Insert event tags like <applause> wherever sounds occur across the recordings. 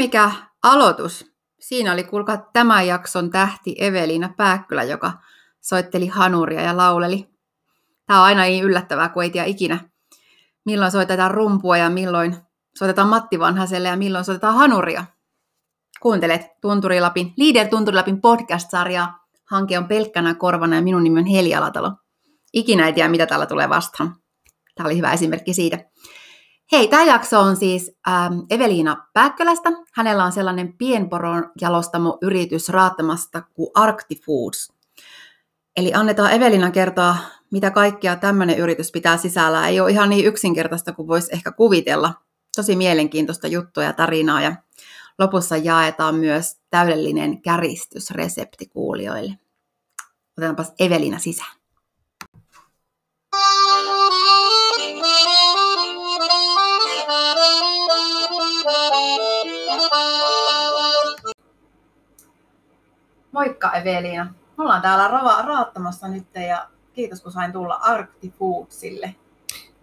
mikä aloitus. Siinä oli kuulkaa tämän jakson tähti Eveliina Pääkkylä, joka soitteli hanuria ja lauleli. Tämä on aina niin yllättävää, kun ei tiedä ikinä, milloin soitetaan rumpua ja milloin soitetaan Matti Vanhaselle ja milloin soitetaan hanuria. Kuuntelet Tunturilapin, Leader Tunturilapin podcast-sarjaa. Hanke on pelkkänä korvana ja minun nimi on Heli Alatalo. Ikinä ei tiedä, mitä täällä tulee vastaan. Tämä oli hyvä esimerkki siitä. Hei, tämä jakso on siis ähm, Eveliina Pääkkölästä. Hänellä on sellainen pienporon jalostamo yritys raattamasta kuin Arcti Foods. Eli annetaan Evelina kertoa, mitä kaikkia tämmöinen yritys pitää sisällä. Ei ole ihan niin yksinkertaista kuin voisi ehkä kuvitella. Tosi mielenkiintoista juttua ja tarinaa. Ja lopussa jaetaan myös täydellinen käristysresepti kuulijoille. Otetaanpas Evelina sisään. Moikka Evelina. Me ollaan täällä rava- raattamassa nyt ja kiitos kun sain tulla Arcti Foodsille.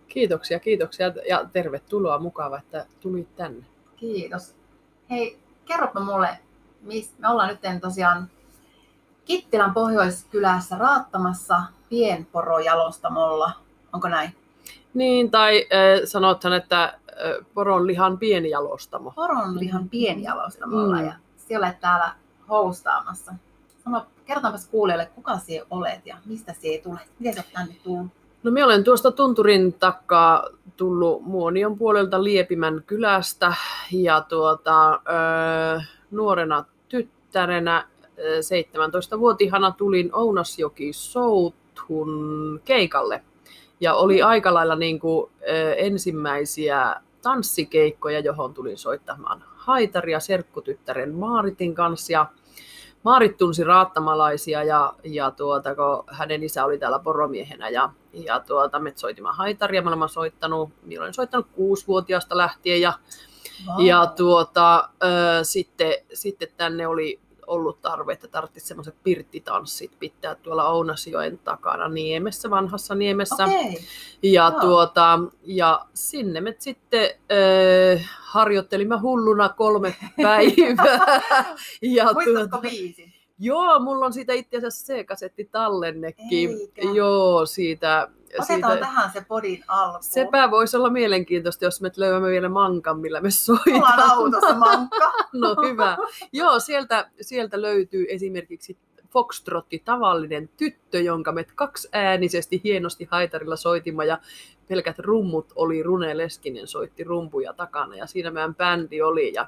Kiitoksia, kiitoksia ja tervetuloa. Mukava, että tulit tänne. Kiitos. Hei, kerropa mulle, mis, me ollaan nyt tosiaan Kittilän Pohjoiskylässä raattamassa pienporojalostamolla. Onko näin? Niin, tai äh, sanothan, että äh, poronlihan pienijalostamo. Poronlihan pienjalostamolla Mm. ja siellä täällä hostaamassa. Sano, kertotaanpas kuulijoille, kuka sinä olet ja mistä sinä tulet? Miten oot tänne tullut? No minä olen tuosta Tunturin takaa tullut Muonion puolelta Liepimän kylästä ja tuota, ö, nuorena tyttärenä ö, 17-vuotiaana tulin Ounasjoki Southun keikalle. Ja oli aika lailla niin kuin, ensimmäisiä tanssikeikkoja, johon tulin soittamaan haitaria serkkutyttären Maaritin kanssa. Ja Maarit tunsi raattamalaisia ja, ja tuota, kun hänen isä oli täällä poromiehenä ja, ja tuota, me soitimme haitaria. Mä olen soittanut, minä olen soittanut kuusivuotiaasta lähtien ja, Vau. ja tuota, ö, sitten, sitten tänne oli ollut tarve, että tarvitsisi semmoiset pirttitanssit pitää tuolla Ounasjoen takana Niemessä, vanhassa Niemessä. Okei. Ja, Joo. tuota, ja sinne me sitten äh, harjoittelimme hulluna kolme <laughs> päivää. ja Muistatko tuota, biisin? Joo, mulla on siitä itse asiassa se kasetti tallennekin. Eikä. Joo, siitä. Otetaan siitä. tähän se podin alkuun. Sepä voisi olla mielenkiintoista, jos me löydämme vielä mankan, millä me Mulla on soitamme. autossa mankka. <laughs> No hyvä. Joo, sieltä, sieltä löytyy esimerkiksi Foxtrotti, tavallinen tyttö, jonka me kaksiäänisesti hienosti haitarilla soitimme ja pelkät rummut oli, Rune Leskinen soitti rumpuja takana ja siinä meidän bändi oli ja,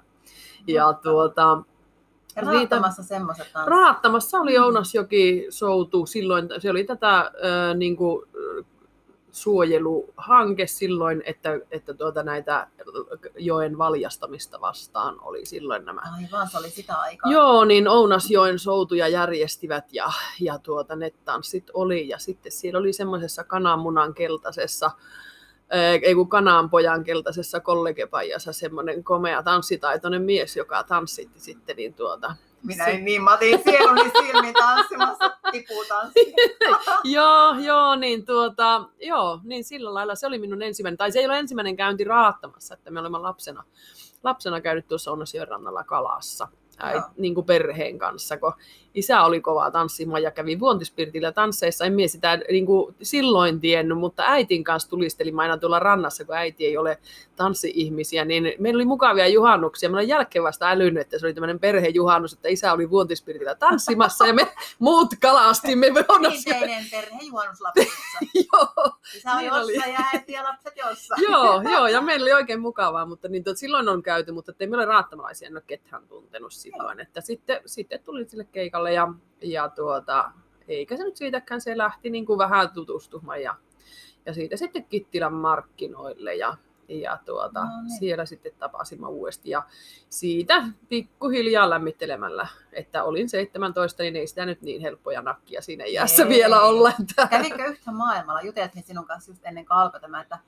ja tuota, raattamassa semmoiset tanssit. Raattamassa oli Mm. Ounasjoki soutu silloin, se oli tätä äh, niin kuin, suojeluhanke silloin, että, että tuota, näitä joen valjastamista vastaan oli silloin nämä. Aivan, se oli sitä aikaa. Joo, niin Ounasjoen soutuja järjestivät ja, ja tuota, ne tanssit oli. Ja sitten siellä oli semmoisessa kananmunan keltaisessa, ää, ei kun kananpojan keltaisessa kollegepajassa semmoinen komea tanssitaitoinen mies, joka tanssitti sitten niin tuota. Minä en niin Matin sieluni silmin tanssimassa tiputanssia. <laughs> joo, joo, niin tuota, joo, niin sillä lailla se oli minun ensimmäinen, tai se ei ole ensimmäinen käynti raattamassa, että me olemme lapsena, lapsena käynyt tuossa Ounasjoen rannalla kalassa. Äi, Joo. niin kuin perheen kanssa, kun isä oli kovaa tanssimaan ja kävi vuontispirtillä tansseissa. En mie sitä niin kuin silloin tiennyt, mutta äitin kanssa tulistelimme aina tuolla rannassa, kun äiti ei ole tanssi-ihmisiä, niin meillä oli mukavia juhannuksia. Mä olen jälkeen vasta älynyt, että se oli tämmöinen perhejuhannus, että isä oli vuontispirtillä tanssimassa ja me <laughs> muut kalastimme. Perinteinen perhejuhannus lapsissa. <laughs> Joo, Isä on Niin oli. jossain ja äiti ja lapset jossain. <laughs> joo, joo, ja meillä oli oikein mukavaa, mutta niin, silloin on käyty, mutta ei me ole raattamalaisia, en ole ketään tuntenut silloin. Että sitten, sitten tuli sille keikalle ja, ja tuota, eikä se nyt siitäkään, se lähti niin kuin vähän tutustumaan ja, ja siitä sitten Kittilän markkinoille ja, ja tuota, No niin. siellä sitten tapasimme uudesti ja siitä pikkuhiljaa lämmittelemällä, että olin 17, niin ei sitä nyt niin helppoja nakkia siinä iässä Ei. vielä olla. Että... Kävikö yhtä maailmalla? Juteltiin sinun kanssa just ennen kuin alkoi tämä, että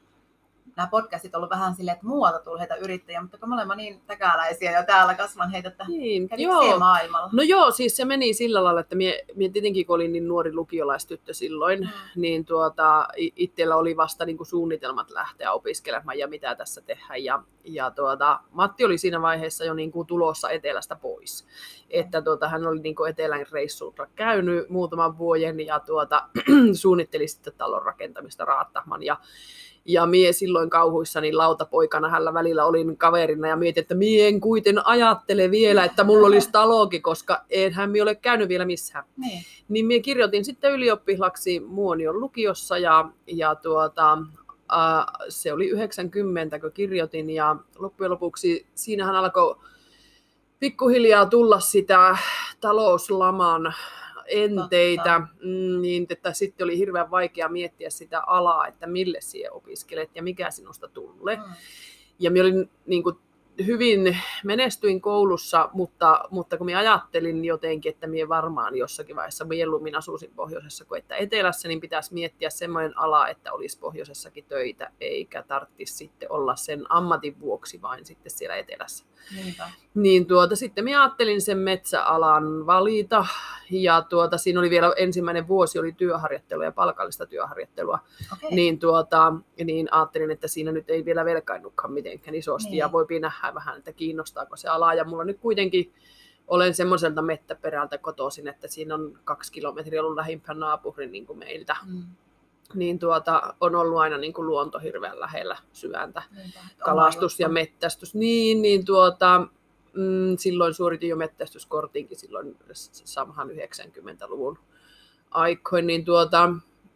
nämä podcastit on ollut vähän silleen, että muualta tulee heitä yrittäjiä, mutta kun me olemme niin täkäläisiä jo täällä kasvan heitä, että Niin, se maailmalla? No joo, siis se meni sillä lailla, että mie, mie tietenkin kun olin niin nuori lukiolaistyttö silloin, Mm. niin tuota, itsellä oli vasta niin kuin suunnitelmat lähteä opiskelemaan ja mitä tässä tehdään. Ja, ja tuota, Matti oli siinä vaiheessa jo niin kuin tulossa etelästä pois. Että tuota, hän oli niin kuin etelän reissulta käynyt muutaman vuoden ja tuota, <clears throat> suunnitteli sitten talon rakentamista Raattahman. Ja, ja mie silloin kauhuissani lautapoikana hänellä välillä olin kaverina ja mietin, että mie en kuiten ajattele vielä, että mulla olisi talokin, koska enhän mie ole käynyt vielä missään. Niin. Niin mie kirjoitin sitten ylioppilaksi Muonion lukiossa ja, ja tuota, ää, se oli 90, kun kirjoitin ja loppujen lopuksi siinähän alkoi pikkuhiljaa tulla sitä talouslaman enteitä, mm, niin että sitten oli hirveän vaikea miettiä sitä alaa, että mille siihen opiskelet ja mikä sinusta tulee. Mm. Ja minä olin niin kuin, hyvin menestyin koulussa, mutta, mutta kun minä ajattelin jotenkin, että minä varmaan jossakin vaiheessa mieluummin asuisin pohjoisessa kuin että etelässä, niin pitäisi miettiä semmoinen ala, että olisi pohjoisessakin töitä, eikä tarvitsisi sitten olla sen ammatin vuoksi vain sitten siellä etelässä. Niinpä. Niin tuota, sitten minä ajattelin sen metsäalan valita, ja tuota, siinä oli vielä ensimmäinen vuosi oli työharjoittelua ja palkallista työharjoittelua, Okei. niin, tuota, niin ajattelin, että siinä nyt ei vielä velkaannutkaan mitenkään isosti Niin. ja voi nähdä vähän, että kiinnostaako se ala. Ja mulla nyt kuitenkin olen semmoiselta mettäperältä kotoisin, että siinä on kaksi kilometriä ollut lähimpään naapurin niin kuin meiltä. Mm. Niin tuota, on ollut aina niin kuin luonto hirveän lähellä syväntä. Niinpä. Kalastus ja mettästys. Niin, niin tuota, mm, silloin suoritin jo mettästyskortinkin silloin samahan 90-luvun aikoin, niin, tuota,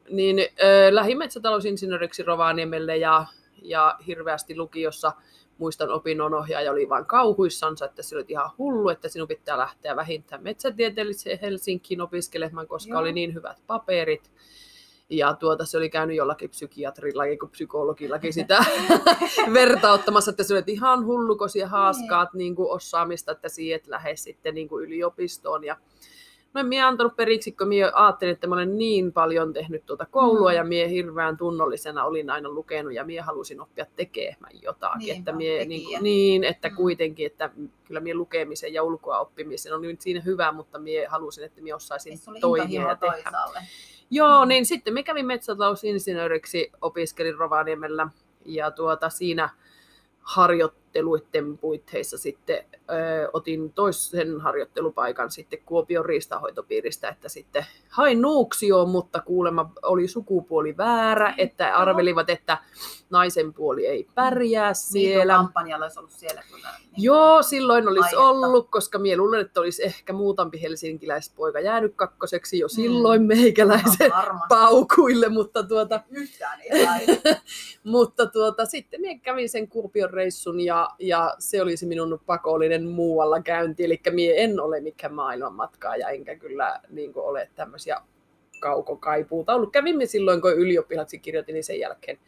niin äh, lähdin metsätalousinsinööriksi Rovaniemelle ja, ja hirveästi lukiossa muistan opinnonohjaaja oli vain kauhuissansa, että se oli ihan hullu, että sinun pitää lähteä vähintään metsätieteelliseen Helsinkiin opiskelemaan, koska Joo. oli niin hyvät paperit. Ja tuota, se oli käynyt jollakin psykiatrilla ja psykologillakin sitä <laughs> vertauttamassa, että se oli ihan hullu, kun siellä haaskaat niin kuin osaamista, että siihen lähde sitten niin kuin yliopistoon. Ja No en minä antanut periksi, kun minä ajattelin, että mä olen niin paljon tehnyt tuota koulua Mm. ja minä hirveän tunnollisena olin aina lukenut ja minä halusin oppia tekemään jotakin. Niinpä, että mie, niin, niin, että Mm. kuitenkin, että kyllä minä lukemisen ja ulkoa oppimisen on nyt siinä hyvä, mutta minä halusin, että minä osaisin toimia ja tehdä. toisaalle. Joo, Mm. niin sitten me kävin metsätalousinsinööriksi, opiskelin Rovaniemellä ja tuota, siinä harjoitteluiden puitteissa sitten ö, otin toisen harjoittelupaikan sitten Kuopion riistahoitopiiristä, että sitten hain Nuuksioon, mutta kuulemma oli sukupuoli väärä, että arvelivat, että naisen puoli ei pärjää siellä. Niin, kampanjalla olisi ollut siellä kyllä. Niin. Joo, silloin olisi aihetta. ollut, koska minä luulen, että olisi ehkä muutampi helsinkiläispoika jäänyt kakkoseksi jo Mm. silloin meikäläisen Ihan varmasti. paukuille, mutta, tuota, Yhtään ei <laughs> mutta tuota, sitten minä kävin sen Kurpion reissun ja, ja se oli se minun pakollinen muualla käynti, eli minä en ole mikään maailmanmatkaaja, enkä kyllä niin kuin, ole tämmöisiä kaukokaipuuta ollut. Kävimme silloin, kun ylioppilaksi kirjoitin, niin sen jälkeen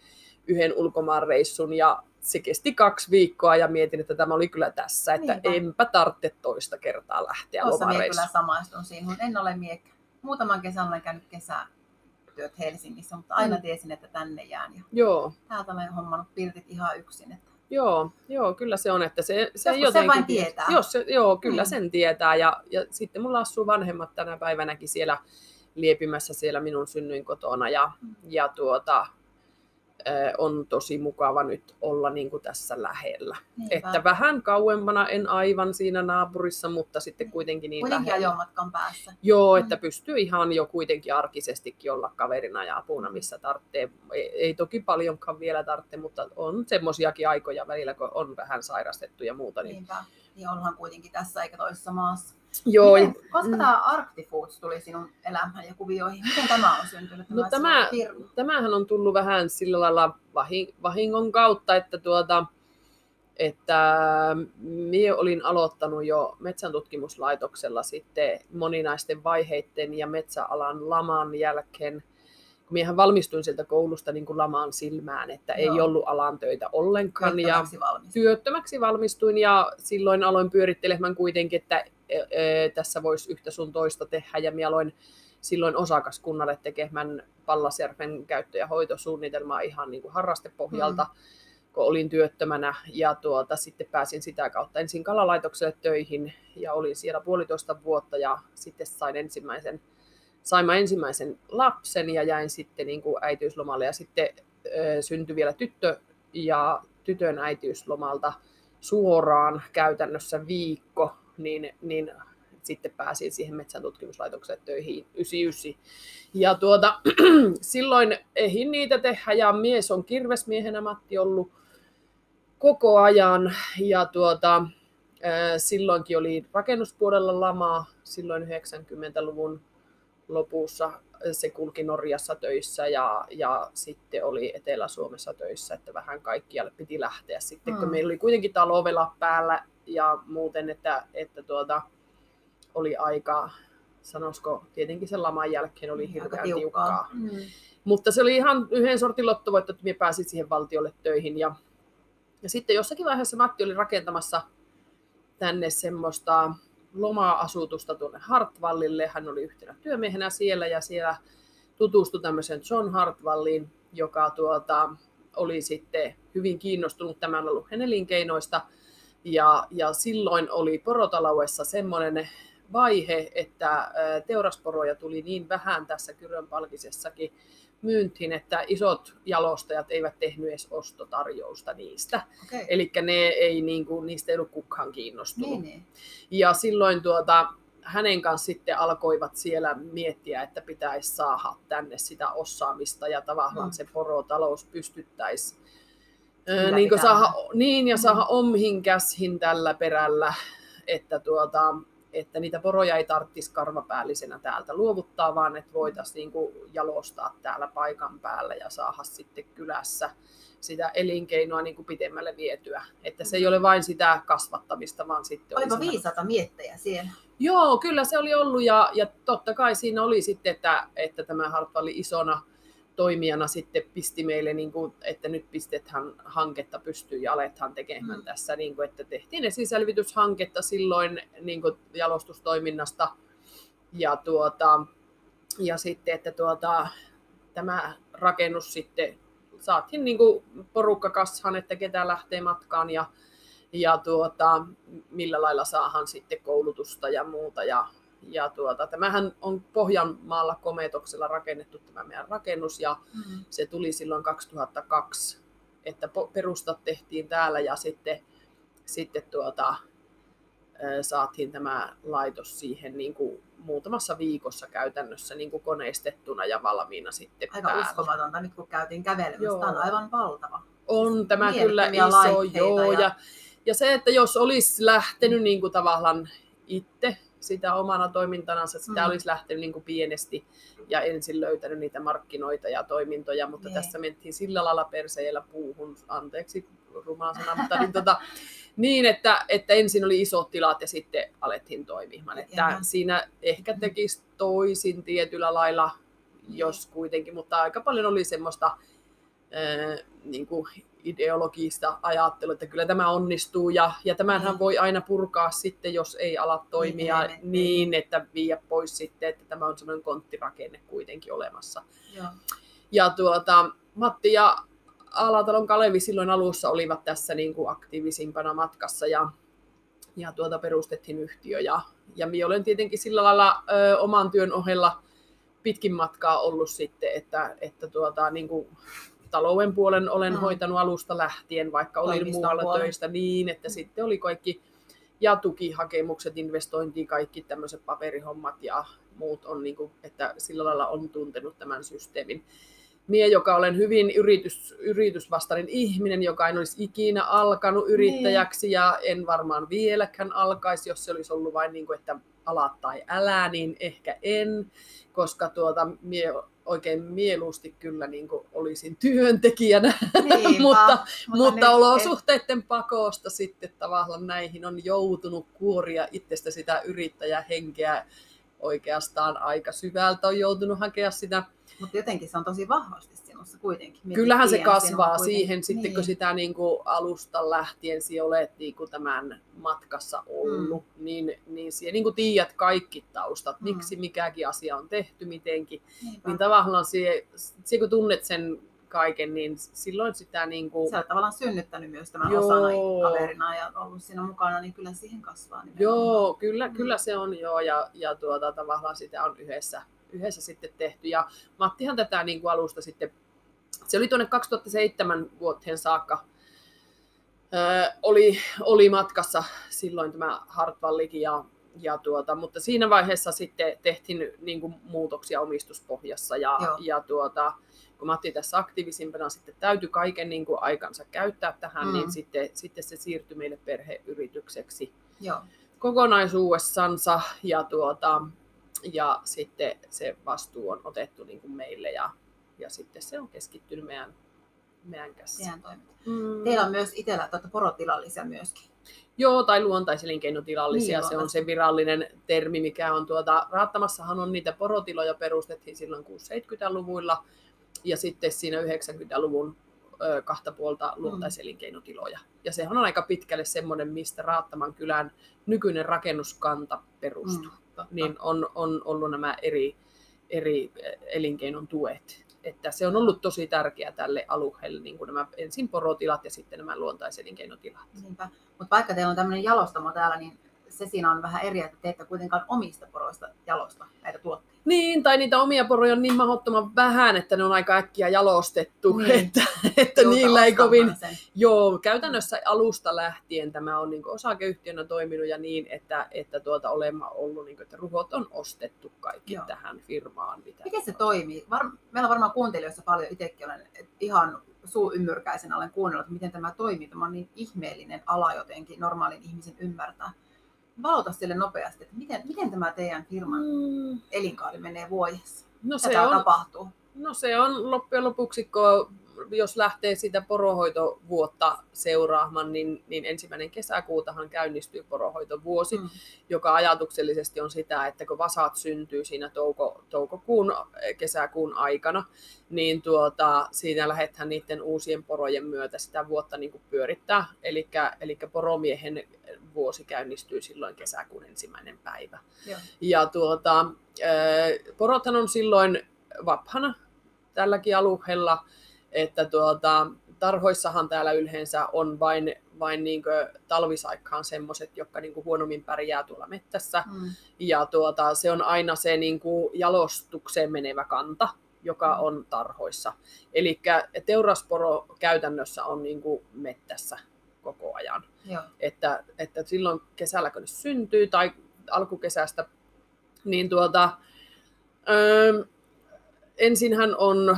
yhden ulkomaan reissun ja se kesti kaksi viikkoa ja mietin, että tämä oli kyllä tässä, että Niinpä. enpä tarvitse toista kertaa lähteä Tuossa lomareissuun. kyllä samaistun siihen, mutta en ole miekkä. Muutaman kesän olen käynyt kesätyöt Helsingissä, mutta aina Mm. tiesin, että tänne jään. Ja Joo, täältä olen hommannut pirtit ihan yksin. Että Joo, joo, kyllä se on, että se, se Joskus sen vain tie- tietää. Jos se, joo, kyllä Mm. sen tietää. Ja, ja sitten mulla asuu vanhemmat tänä päivänäkin siellä liepimässä siellä minun synnyin kotona. Ja, Mm. ja tuota, on tosi mukava nyt olla niin kuin tässä lähellä. Niinpä. Että vähän kauempana, en aivan siinä naapurissa, mutta sitten kuitenkin niin Kuitenkin lähellä. ajomatkan päässä. Joo, Mm. että pystyy ihan jo kuitenkin arkisestikin olla kaverina ja apuna, missä tarvitsee. Ei, ei toki paljonkaan vielä tarvitse, mutta on semmoisiakin aikoja välillä, kun on vähän sairastettu ja muuta. Niin... Niinpä. Niin ollaan kuitenkin tässä eikä toisessa maassa. Joo, Miten, koska mm. tämä Arctifoods tuli sinun elämään ja kuvioihin? Miten tämä on syntynyt? No tämä- firma? tämähän on tullut vähän sillä lailla vahi- vahingon kautta, että, tuota, että minä olin aloittanut jo metsäntutkimuslaitoksella sitten moninaisten vaiheiden ja metsäalan laman jälkeen. Kun Miehän valmistuin sieltä koulusta niin kuin lamaan silmään, että ei Joo. ollut alan töitä ollenkaan. Ja Työttömäksi valmis. työttömäksi valmistuin ja silloin aloin pyörittelemään kuitenkin, että ö, ö, tässä voisi yhtä sun toista tehdä ja minä aloin silloin osakaskunnalle tekemään Pallasjärven käyttö- ja hoitosuunnitelmaa ihan niin kuin harrastepohjalta, mm. kun olin työttömänä ja tuota, sitten pääsin sitä kautta ensin kalalaitokselle töihin ja olin siellä puolitoista vuotta ja sitten sain ensimmäisen, sain mä ensimmäisen lapsen ja jäin sitten niin kuin äitiyslomalle ja sitten syntyi vielä tyttö ja tytön äitiyslomalta suoraan käytännössä viikko, niin, niin sitten pääsin siihen metsäntutkimuslaitokseen töihin 99. Ja tuota, <clears throat> silloin ehin niitä tehdä ja mies on kirvesmiehenä Matti ollut koko ajan ja tuota, silloinkin oli rakennuspuolella lama, silloin 90-luvun lopussa se kulki Norjassa töissä ja, ja sitten oli Etelä-Suomessa töissä, että vähän kaikkialle piti lähteä sitten, mm. kun meillä oli kuitenkin talovela päällä ja muuten, että, että tuota, oli aika, sanoisiko, tietenkin sen laman jälkeen oli hirveän tiukkaa. tiukkaa. Mm. Mutta se oli ihan yhden sortin lottovoitto, että minä pääsin siihen valtiolle töihin. Ja, ja sitten jossakin vaiheessa Matti oli rakentamassa tänne semmoista loma-asutusta tuonne Hartwallille. Hän oli yhtenä työmiehenä siellä ja siellä tutustui tämmöisen John Hartwalliin, joka tuota, oli sitten hyvin kiinnostunut tämän alueen elinkeinoista. Ja, ja silloin oli porotaloudessa semmoinen vaihe, että teurasporoja tuli niin vähän tässä Kyrönpalkisessakin myyntiin, että isot jalostajat eivät tehnyt edes ostotarjousta niistä. Okei. Eli ne ei, niin kuin, niistä ei ollut kukaan kiinnostunut. Niin, niin. Ja silloin tuota, hänen kanssa sitten alkoivat siellä miettiä, että pitäisi saada tänne sitä osaamista ja tavallaan Mm. se porotalous pystyttäisiin Ylläpitämään. niin, saada, niin ja Mm. saada omhin käshin tällä perällä, että, tuota, että niitä poroja ei tarvitsisi karvapäällisenä täältä luovuttaa, vaan että voitaisiin niin jalostaa täällä paikan päällä ja saada sitten kylässä sitä elinkeinoa niin kuin pitemmälle vietyä. Että se ei ole vain sitä kasvattamista, vaan sitten Olipa viisata miettejä siellä. Joo, kyllä se oli ollut ja, ja totta kai siinä oli sitten, että, että tämä Hartwalli isona toimijana sitten pisti meille, niin kuin, että nyt pistetään hanketta pystyyn ja alethan tekemään Mm. mm. tässä, niin kuin, että tehtiin esiselvityshanketta silloin niin kuin jalostustoiminnasta ja, tuota, ja sitten, että tuota, tämä rakennus sitten saatiin niin kuin porukka kasaan, että ketä lähtee matkaan ja, ja tuota, millä lailla saahan sitten koulutusta ja muuta. Ja, ja tuota, tämähän on Pohjanmaalla Kometoksella rakennettu tämä meidän rakennus ja Mm. se tuli silloin 2002, että perustat tehtiin täällä ja sitten, sitten tuota, saatiin tämä laitos siihen niin kuin muutamassa viikossa käytännössä niin kuin koneistettuna ja valmiina sitten Aika päällä. uskomatonta nyt kun käytiin kävelemässä. Joo. Tämä on aivan valtava. On tämä Mielettömiä kyllä iso, joo. ja- Ja... Ja, se, että jos olisi lähtenyt niin kuin tavallaan itse sitä omana toimintanansa, sitä Mm. mm. olisi lähtenyt niin kuin pienesti ja ensin löytänyt niitä markkinoita ja toimintoja, mutta Niin. tässä mentiin sillä lailla perseellä puuhun, anteeksi rumaa sana, mutta niin, tota, niin että, että ensin oli isot tilat ja sitten alettiin toimimaan. Että siinä ehkä tekisi toisin tietyllä lailla, jos kuitenkin, mutta aika paljon oli semmoista ää, niin kuin ideologista ajattelua, että kyllä tämä onnistuu ja, ja tämänhän Niin. voi aina purkaa sitten, jos ei ala toimia elementtejä. niin, että viiä pois sitten, että tämä on semmoinen konttirakenne kuitenkin olemassa. Joo. Ja tuota, Matti ja Alatalon Kalevi silloin alussa olivat tässä niin kuin aktiivisimpana matkassa ja, ja tuota perustettiin yhtiö. Ja, ja minä olen tietenkin sillä lailla ö, oman työn ohella pitkin matkaa ollut sitten, että, että tuota, niin kuin talouden puolen olen Mm. hoitanut alusta lähtien, vaikka olin Toimiston muualla puolen. töistä niin, että sitten oli kaikki ja tukihakemukset, investointiin, kaikki tämmöiset paperihommat ja muut on, niin kuin, että sillä lailla on tuntenut tämän systeemin. Mie, joka olen hyvin yritys, yritysvastainen ihminen, joka en olisi ikinä alkanut yrittäjäksi ja en varmaan vieläkään alkaisi, jos se olisi ollut vain niin kuin, että ala tai älä, niin ehkä en, koska tuota, mie oikein mieluusti kyllä niin kuin olisin työntekijänä, Niinpä, <laughs> mutta, mutta nyt- olosuhteiden pakosta sitten tavallaan näihin on joutunut kuoria itsestä sitä yrittäjähenkeä oikeastaan aika syvältä on joutunut hakea sitä. Mutta jotenkin se on tosi vahvasti sinussa kuitenkin. Mietin, Kyllähän se kasvaa siihen sitten, niin. kun sitä niin kuin alusta lähtien sinä olet niin kuin tämän matkassa ollut, mm. niin, niin sinä niin kuin tiedät kaikki taustat, Mm. miksi mikäkin asia on tehty mitenkin. Niinpä. Niin tavallaan sinä, sinä kun tunnet sen kaiken, niin silloin sitä niin kuin... Sä olet tavallaan synnyttänyt myös tämän Joo. osana kaverina ja ollut siinä mukana, niin kyllä siihen kasvaa. nimenomaan. Joo, kyllä, Mm. kyllä se on joo, ja, ja tuota, tavallaan sitä on yhdessä, yhdessä sitten tehty. Ja Mattihan tätä niin kuin alusta sitten, se oli tuonne 2007 vuoteen saakka, öö, oli, oli matkassa silloin tämä Hartwallikin, ja, ja tuota, mutta siinä vaiheessa sitten tehtiin niin kuin muutoksia omistuspohjassa, ja, Joo. ja tuota, kun Matti tässä aktiivisimpana sitten täytyi kaiken niin kuin aikansa käyttää tähän, Mm. niin sitten, sitten se siirtyi meille perheyritykseksi Joo. kokonaisuudessansa ja, tuota, ja sitten se vastuu on otettu niin kuin meille ja, ja sitten se on keskittynyt meidän, meidän käsissä. Mm. Teillä on myös itsellä tuota porotilallisia myöskin. Joo, tai luontaiselinkeinotilallisia, Niin, se on se virallinen termi, mikä on tuota, Raattamassahan on niitä porotiloja perustettiin silloin 670-luvuilla ja sitten siinä 90-luvun ö, kahta puolta luontaiselinkeinotiloja. Ja sehän on aika pitkälle semmoinen, mistä Raattaman kylän nykyinen rakennuskanta perustuu. Mm, totta. niin on, on ollut nämä eri, eri elinkeinon tuet. Että se on ollut tosi tärkeää tälle alueelle, niin kuin nämä ensin porotilat ja sitten nämä luontaiselinkeinotilat. Niinpä. Mutta vaikka teillä on tämmöinen jalostamo täällä, niin se siinä on vähän eri, että te ette kuitenkaan omista poroista jalosta näitä tuotteita. Niin, tai niitä omia poroja on niin mahdottoman vähän, että ne on aika äkkiä jalostettu, Niin. että, että niillä ei kovin... Sen. Joo, käytännössä alusta lähtien tämä on niin osakeyhtiönä toiminut ja niin, että, että tuota olemme ollut, niin kuin, että ruhot on ostettu kaikki Joo. Tähän firmaan. Mitä Miten se toimii? Var- Meillä on varmaan kuuntelijoissa paljon, itsekin olen ihan suu ymmyrkäisenä olen kuunnellut, että miten tämä toimii. Tämä on niin ihmeellinen ala jotenkin normaalin ihmisen ymmärtää. Valota sille nopeasti, että miten, miten tämä teidän firman Mm, elinkaari menee vuodessa? no se Tätä on, tapahtuu. No se on loppujen lopuksi, kun jos lähtee sitä porohoitovuotta seuraamaan, niin, niin ensimmäinen kesäkuutahan käynnistyy porohoitovuosi, Mm. joka ajatuksellisesti on sitä, että kun vasat syntyy siinä touko, toukokuun, kesäkuun aikana, niin tuota, siinä lähdetään niiden uusien porojen myötä sitä vuotta niin kuin pyörittää. Eli poromiehen vuosi käynnistyy silloin kesäkuun ensimmäinen päivä. Joo. Ja tuota, porothan on silloin vaphana tälläkin alueella, että tuota, tarhoissahan täällä yleensä on vain, vain niin talvisaikaan semmoiset, jotka niin huonommin pärjää tuolla mettässä. Mm. Ja tuota, se on aina se niin jalostukseen menevä kanta, joka on tarhoissa. Eli teurasporo käytännössä on niin mettässä koko ajan. Joo. Että, että silloin kesällä, kun ne syntyy, tai alkukesästä, niin tuota, öö, ensinhän on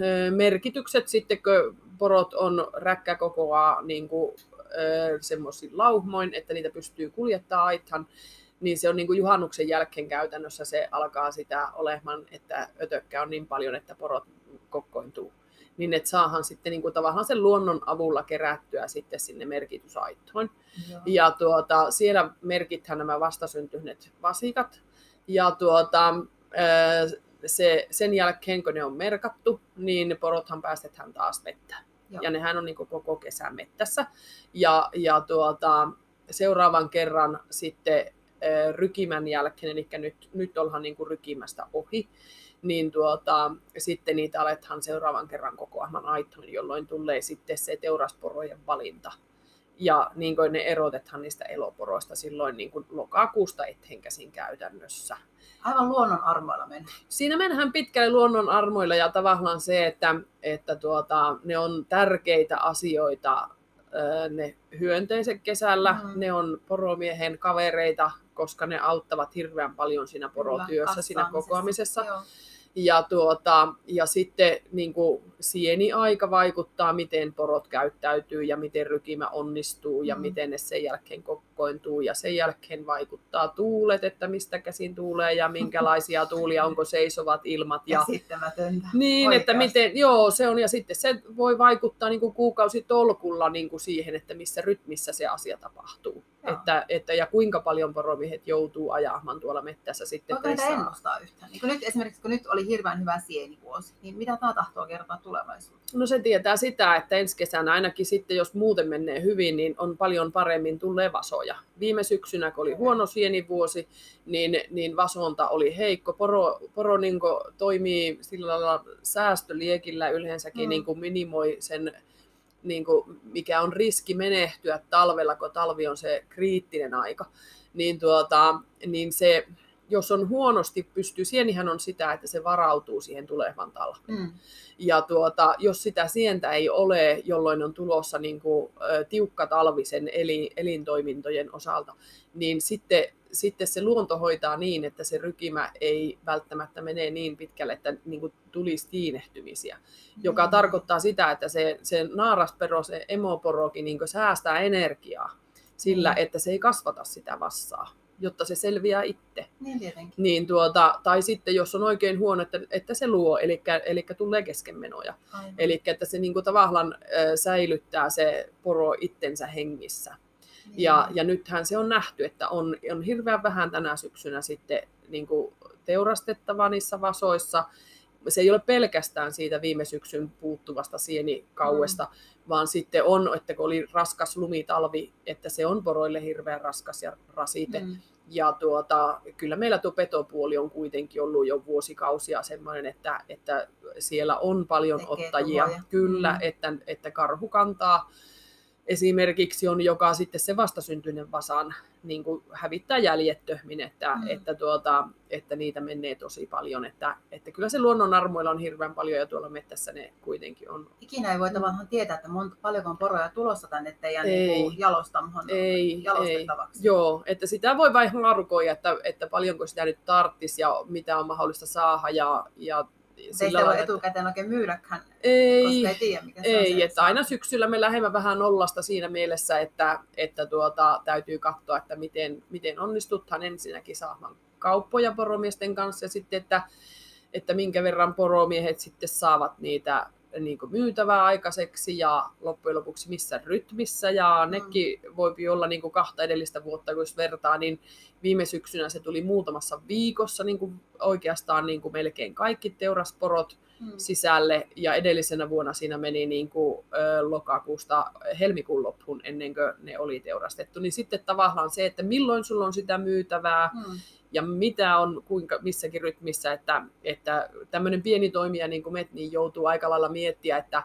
öö, merkitykset, sitten kun porot on räkkäkokoa niin kuin, öö, semmoisin lauhmoin, että niitä pystyy kuljettaa aithan, niin se on niin kuin juhannuksen jälkeen käytännössä se alkaa sitä olemaan, että ötökkä on niin paljon, että porot kokkointuu. Niin että saahan sitten niin kuin tavallaan sen luonnon avulla kerättyä sitten sinne merkitysaittoon. Joo. Ja tuota, siellä merkitään nämä vastasyntyneet vasikat. Ja tuota, se, sen jälkeen, kun ne on merkattu, niin porothan päästetään taas mettään. Joo. Ja nehän on niin koko kesän mettässä. Ja, ja tuota, seuraavan kerran sitten rykimän jälkeen, eli nyt, nyt ollaan niin kuin rykimästä ohi, niin tuota, sitten niitä aletaan seuraavan kerran kokoamaan aitoon, jolloin tulee sitten se teurasporojen valinta. Ja niin kuin ne erotethan niistä eloporoista silloin niin kuin lokakuusta eteenkäsin käytännössä. Aivan luonnon armoilla mennään. Siinä mennään pitkälle luonnon armoilla ja tavallaan se, että, että tuota, ne on tärkeitä asioita ne hyönteiset kesällä, mm. ne on poromiehen kavereita, koska ne auttavat hirveän paljon siinä porotyössä, siinä kokoamisessa. Joo. Ja, tuota, ja sitten niin kuin sieniaika vaikuttaa, miten porot käyttäytyy ja miten rykimä onnistuu ja mm. miten ne sen jälkeen kokkointuu. Ja sen jälkeen vaikuttaa tuulet, että mistä käsin tuulee ja minkälaisia <laughs> tuulia, onko seisovat ilmat. Ja, Käsittämätöntä. Niin, Oikeasti. että miten, joo, se on. Ja sitten se voi vaikuttaa niin kuin kuukausitolkulla niin kuin siihen, että missä rytmissä se asia tapahtuu. Että, että, ja kuinka paljon poromiehet joutuu ajamaan tuolla mettässä sitten. Voiko näitä ennustaa yhtään? Niin nyt, esimerkiksi kun nyt oli hirveän hyvä sienivuosi, niin mitä tämä tahtoo kertoa tulevaisuuteen? No se tietää sitä, että ensi kesänä ainakin sitten, jos muuten menee hyvin, niin on paljon paremmin tulee vasoja. Viime syksynä, kun oli huono sienivuosi, niin, niin vasonta oli heikko. Poro, poro niin toimii sillä lailla säästöliekillä yleensäkin, mm. niin kuin minimoi sen niin kuin, mikä on riski menehtyä talvella, kun talvi on se kriittinen aika, niin, tuota, niin se, jos on huonosti pystyy, sienihän on sitä, että se varautuu siihen tulevan talveen. Mm. Ja tuota, jos sitä sientä ei ole, jolloin on tulossa niin kuin, ä, tiukka talvi sen eli, elintoimintojen osalta, niin sitten sitten se luonto hoitaa niin, että se rykimä ei välttämättä mene niin pitkälle, että niin kuin tulisi tiinehtymisiä, mm. joka tarkoittaa sitä, että se, se naaraspero, se emoporokin niin säästää energiaa sillä, mm. että se ei kasvata sitä vassaa jotta se selviää itse. Niin tietenkin. Niin tuota, tai sitten jos on oikein huono, että, että se luo, eli, eli tulee keskenmenoja. Eli että se niin kuin, tavallaan säilyttää se poro itsensä hengissä. Ja, niin. ja nythän se on nähty, että on, on hirveän vähän tänä syksynä sitten niin kuin teurastettavaa niissä vasoissa. Se ei ole pelkästään siitä viime syksyn puuttuvasta sienikauesta, mm. vaan sitten on, että kun oli raskas lumitalvi, että se on poroille hirveän raskas ja rasite. Mm. Ja tuota, kyllä meillä tuo petopuoli on kuitenkin ollut jo vuosikausia semmoinen, että, että siellä on paljon Tekee ottajia. Kyllä, mm. että, että karhu kantaa esimerkiksi on, joka sitten se vastasyntyinen vasan niin kuin hävittää jäljettöhmin, että, mm. että, tuota, että niitä menee tosi paljon. Että, että kyllä se luonnon armoilla on hirveän paljon ja tuolla mettässä ne kuitenkin on. Ikinä ei voi tavallaan tietää, että monta, paljonko on poroja tulossa tänne teidän ei, niin jalostamoon ei, jalostettavaksi. Ei. Joo, että sitä voi vain harkoja, että, että paljonko sitä nyt tarttisi ja mitä on mahdollista saada ja, ja sillä voi etukäteen oikein myydäkään, ei, koska ei tiedä, mikä se ei, on se, että aina syksyllä me lähdemme vähän nollasta siinä mielessä, että, että tuota, täytyy katsoa, että miten, miten onnistuthan ensinnäkin saamaan kauppoja poromiesten kanssa ja sitten, että, että minkä verran poromiehet sitten saavat niitä niin kuin myytävää aikaiseksi ja loppujen lopuksi missä rytmissä. Ja mm. nekin voi olla niin kuin kahta edellistä vuotta, kun jos vertaa, niin viime syksynä se tuli muutamassa viikossa niin kuin oikeastaan niin kuin melkein kaikki teurasporot mm. sisälle. Ja edellisenä vuonna siinä meni niin kuin, ö, lokakuusta helmikuun loppuun ennen kuin ne oli teurastettu. Niin sitten tavallaan se, että milloin sulla on sitä myytävää, mm ja mitä on kuinka, missäkin rytmissä, että, että tämmöinen pieni toimija niin kuin me, niin joutuu aika lailla miettiä, että,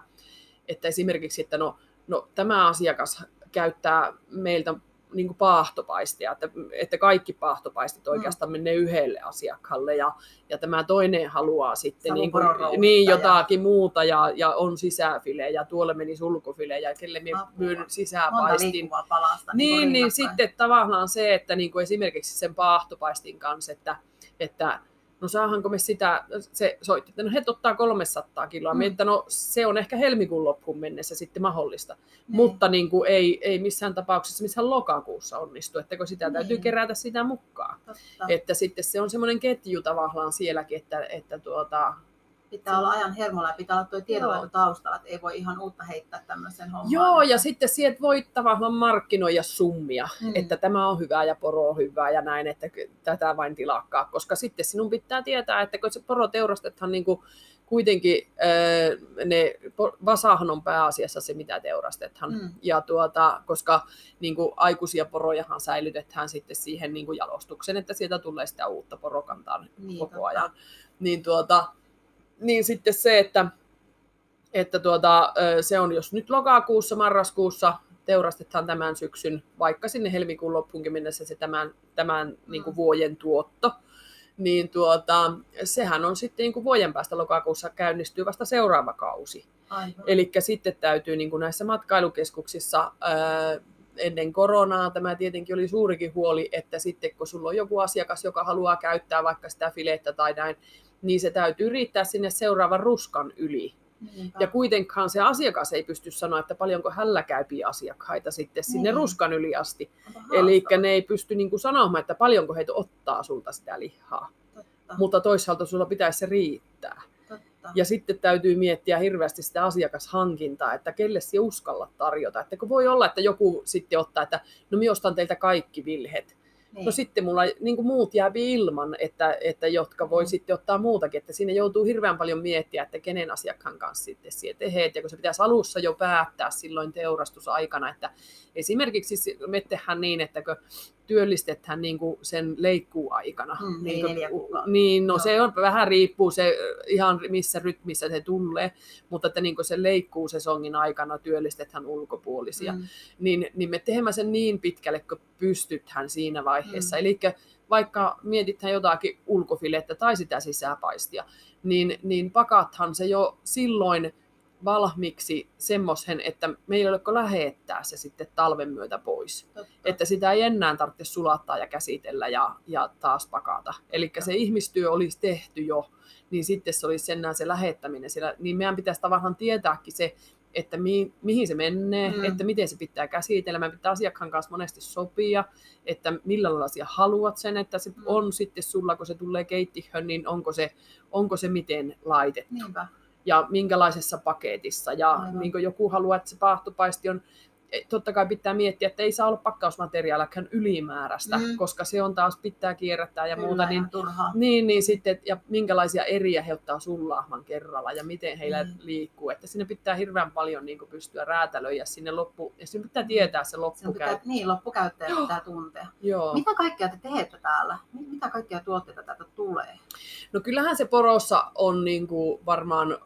että esimerkiksi, että no, no tämä asiakas käyttää meiltä niin kuin paahtopaistia, että, että kaikki paahtopaistit oikeastaan mm. menee yhdelle asiakkaalle ja, ja tämä toinen haluaa sitten niin, kuin, niin jotakin ja... muuta ja, ja on sisäfile ja tuolle meni sulkufile ja kelle me myyn sisäpaistin. Palasta, niin, niin, niin sitten tavallaan se, että niin kuin esimerkiksi sen paahtopaistin kanssa, että, että no saahanko me sitä, se soitti, että no he ottaa 300 kiloa, mm. että no se on ehkä helmikuun loppuun mennessä sitten mahdollista, niin. mutta niin kuin ei, ei missään tapauksessa missään lokakuussa onnistu, että kun sitä niin. täytyy kerätä sitä mukaan. Totta. Että sitten se on semmoinen ketju tavallaan sielläkin, että, että tuota, pitää olla ajan hermolla ja pitää olla tuo tiedonlaito taustalla, että ei voi ihan uutta heittää tämmöisen homman. Joo, ja sitten sieltä voi tavallaan markkinoida summia, mm. että tämä on hyvä ja poro on hyvä ja näin, että tätä vain tilakkaa, koska sitten sinun pitää tietää, että kun se poro teurastethan niin kuin kuitenkin ne, vasahan on pääasiassa se, mitä teurastethan. Mm. Ja tuota, koska niin kuin, aikuisia porojahan säilytetään sitten siihen niin kuin jalostuksen, että sieltä tulee sitä uutta porokantaa niin, koko ajan. Niin tuota, niin sitten se, että, että tuota, se on jos nyt lokakuussa, marraskuussa teurastetaan tämän syksyn, vaikka sinne helmikuun loppuunkin mennessä se tämän, tämän niin kuin vuoden tuotto, niin tuota, sehän on sitten niin kuin vuoden päästä lokakuussa käynnistyy vasta seuraava kausi. Eli sitten täytyy niin kuin näissä matkailukeskuksissa ää, ennen koronaa tämä tietenkin oli suurikin huoli, että sitten kun sulla on joku asiakas, joka haluaa käyttää vaikka sitä filettä tai näin, niin se täytyy riittää sinne seuraavan ruskan yli. Niinpä. Ja kuitenkaan se asiakas ei pysty sanoa, että paljonko hällä käypi asiakkaita sitten sinne niin. ruskan yli asti. Eli ne ei pysty niin sanomaan, että paljonko heitä ottaa sulta sitä lihaa. Totta. Mutta toisaalta sulla pitäisi se riittää. Totta. Ja sitten täytyy miettiä hirveästi sitä asiakashankintaa, että kelle se uskalla tarjota. Että kun voi olla, että joku sitten ottaa, että no minä ostan teiltä kaikki vilhet. No niin. No sitten mulla niin kuin muut jää ilman, että, että jotka voi mm. sitten ottaa muutakin. Että siinä joutuu hirveän paljon miettiä, että kenen asiakkaan kanssa sitten siellä tehet. Ja kun se pitäisi alussa jo päättää silloin teurastusaikana, että esimerkiksi me tehdään niin, että kun työllistetään niin kuin sen leikkuuaikana. Mm, niin, niin, niin, no Joo. se on vähän riippuu se ihan missä rytmissä se tulee, mutta että niin kuin se leikkuusesongin aikana työllistetään ulkopuolisia. Mm. Niin, niin me teemme sen niin pitkälle, kun pystytään siinä vaiheessa. Mm. Eli vaikka mietitään jotakin ulkofilettä tai sitä sisäpaistia, niin, niin pakathan se jo silloin valmiiksi semmoisen, että meillä ei ole lähettää se sitten talven myötä pois. Totta. Että sitä ei enää tarvitse sulattaa ja käsitellä ja, ja taas pakata. Eli se ihmistyö olisi tehty jo, niin sitten se olisi enää se lähettäminen. Sillä, niin meidän pitäisi tavallaan tietääkin se, että mi, mihin se menee, mm. että miten se pitää käsitellä. Meidän pitää asiakkaan kanssa monesti sopia, että millä lailla sinä haluat sen, että se mm. on sitten sulla, kun se tulee keittiöön, niin onko se, onko se miten laitettu. Niinpä ja minkälaisessa paketissa. Ja Aivan. niin kuin joku haluaa, että se paahtopaisti on totta kai pitää miettiä, että ei saa olla pakkausmateriaalikään ylimääräistä, mm. koska se on taas pitää kierrättää ja Kyllä, muuta. Niin, niin, niin sitten, ja minkälaisia eriä he ottaa sullahman kerralla ja miten heillä mm. liikkuu. Että sinne pitää hirveän paljon niin pystyä räätälöidä sinne loppu, ja sinne pitää tietää se loppukäyttäjä. Niin, loppukäyttäjä pitää tuntea. Joo. Mitä kaikkea te teette täällä? Mitä kaikkia tuotteita täältä tulee? No kyllähän se porossa on niin kuin varmaan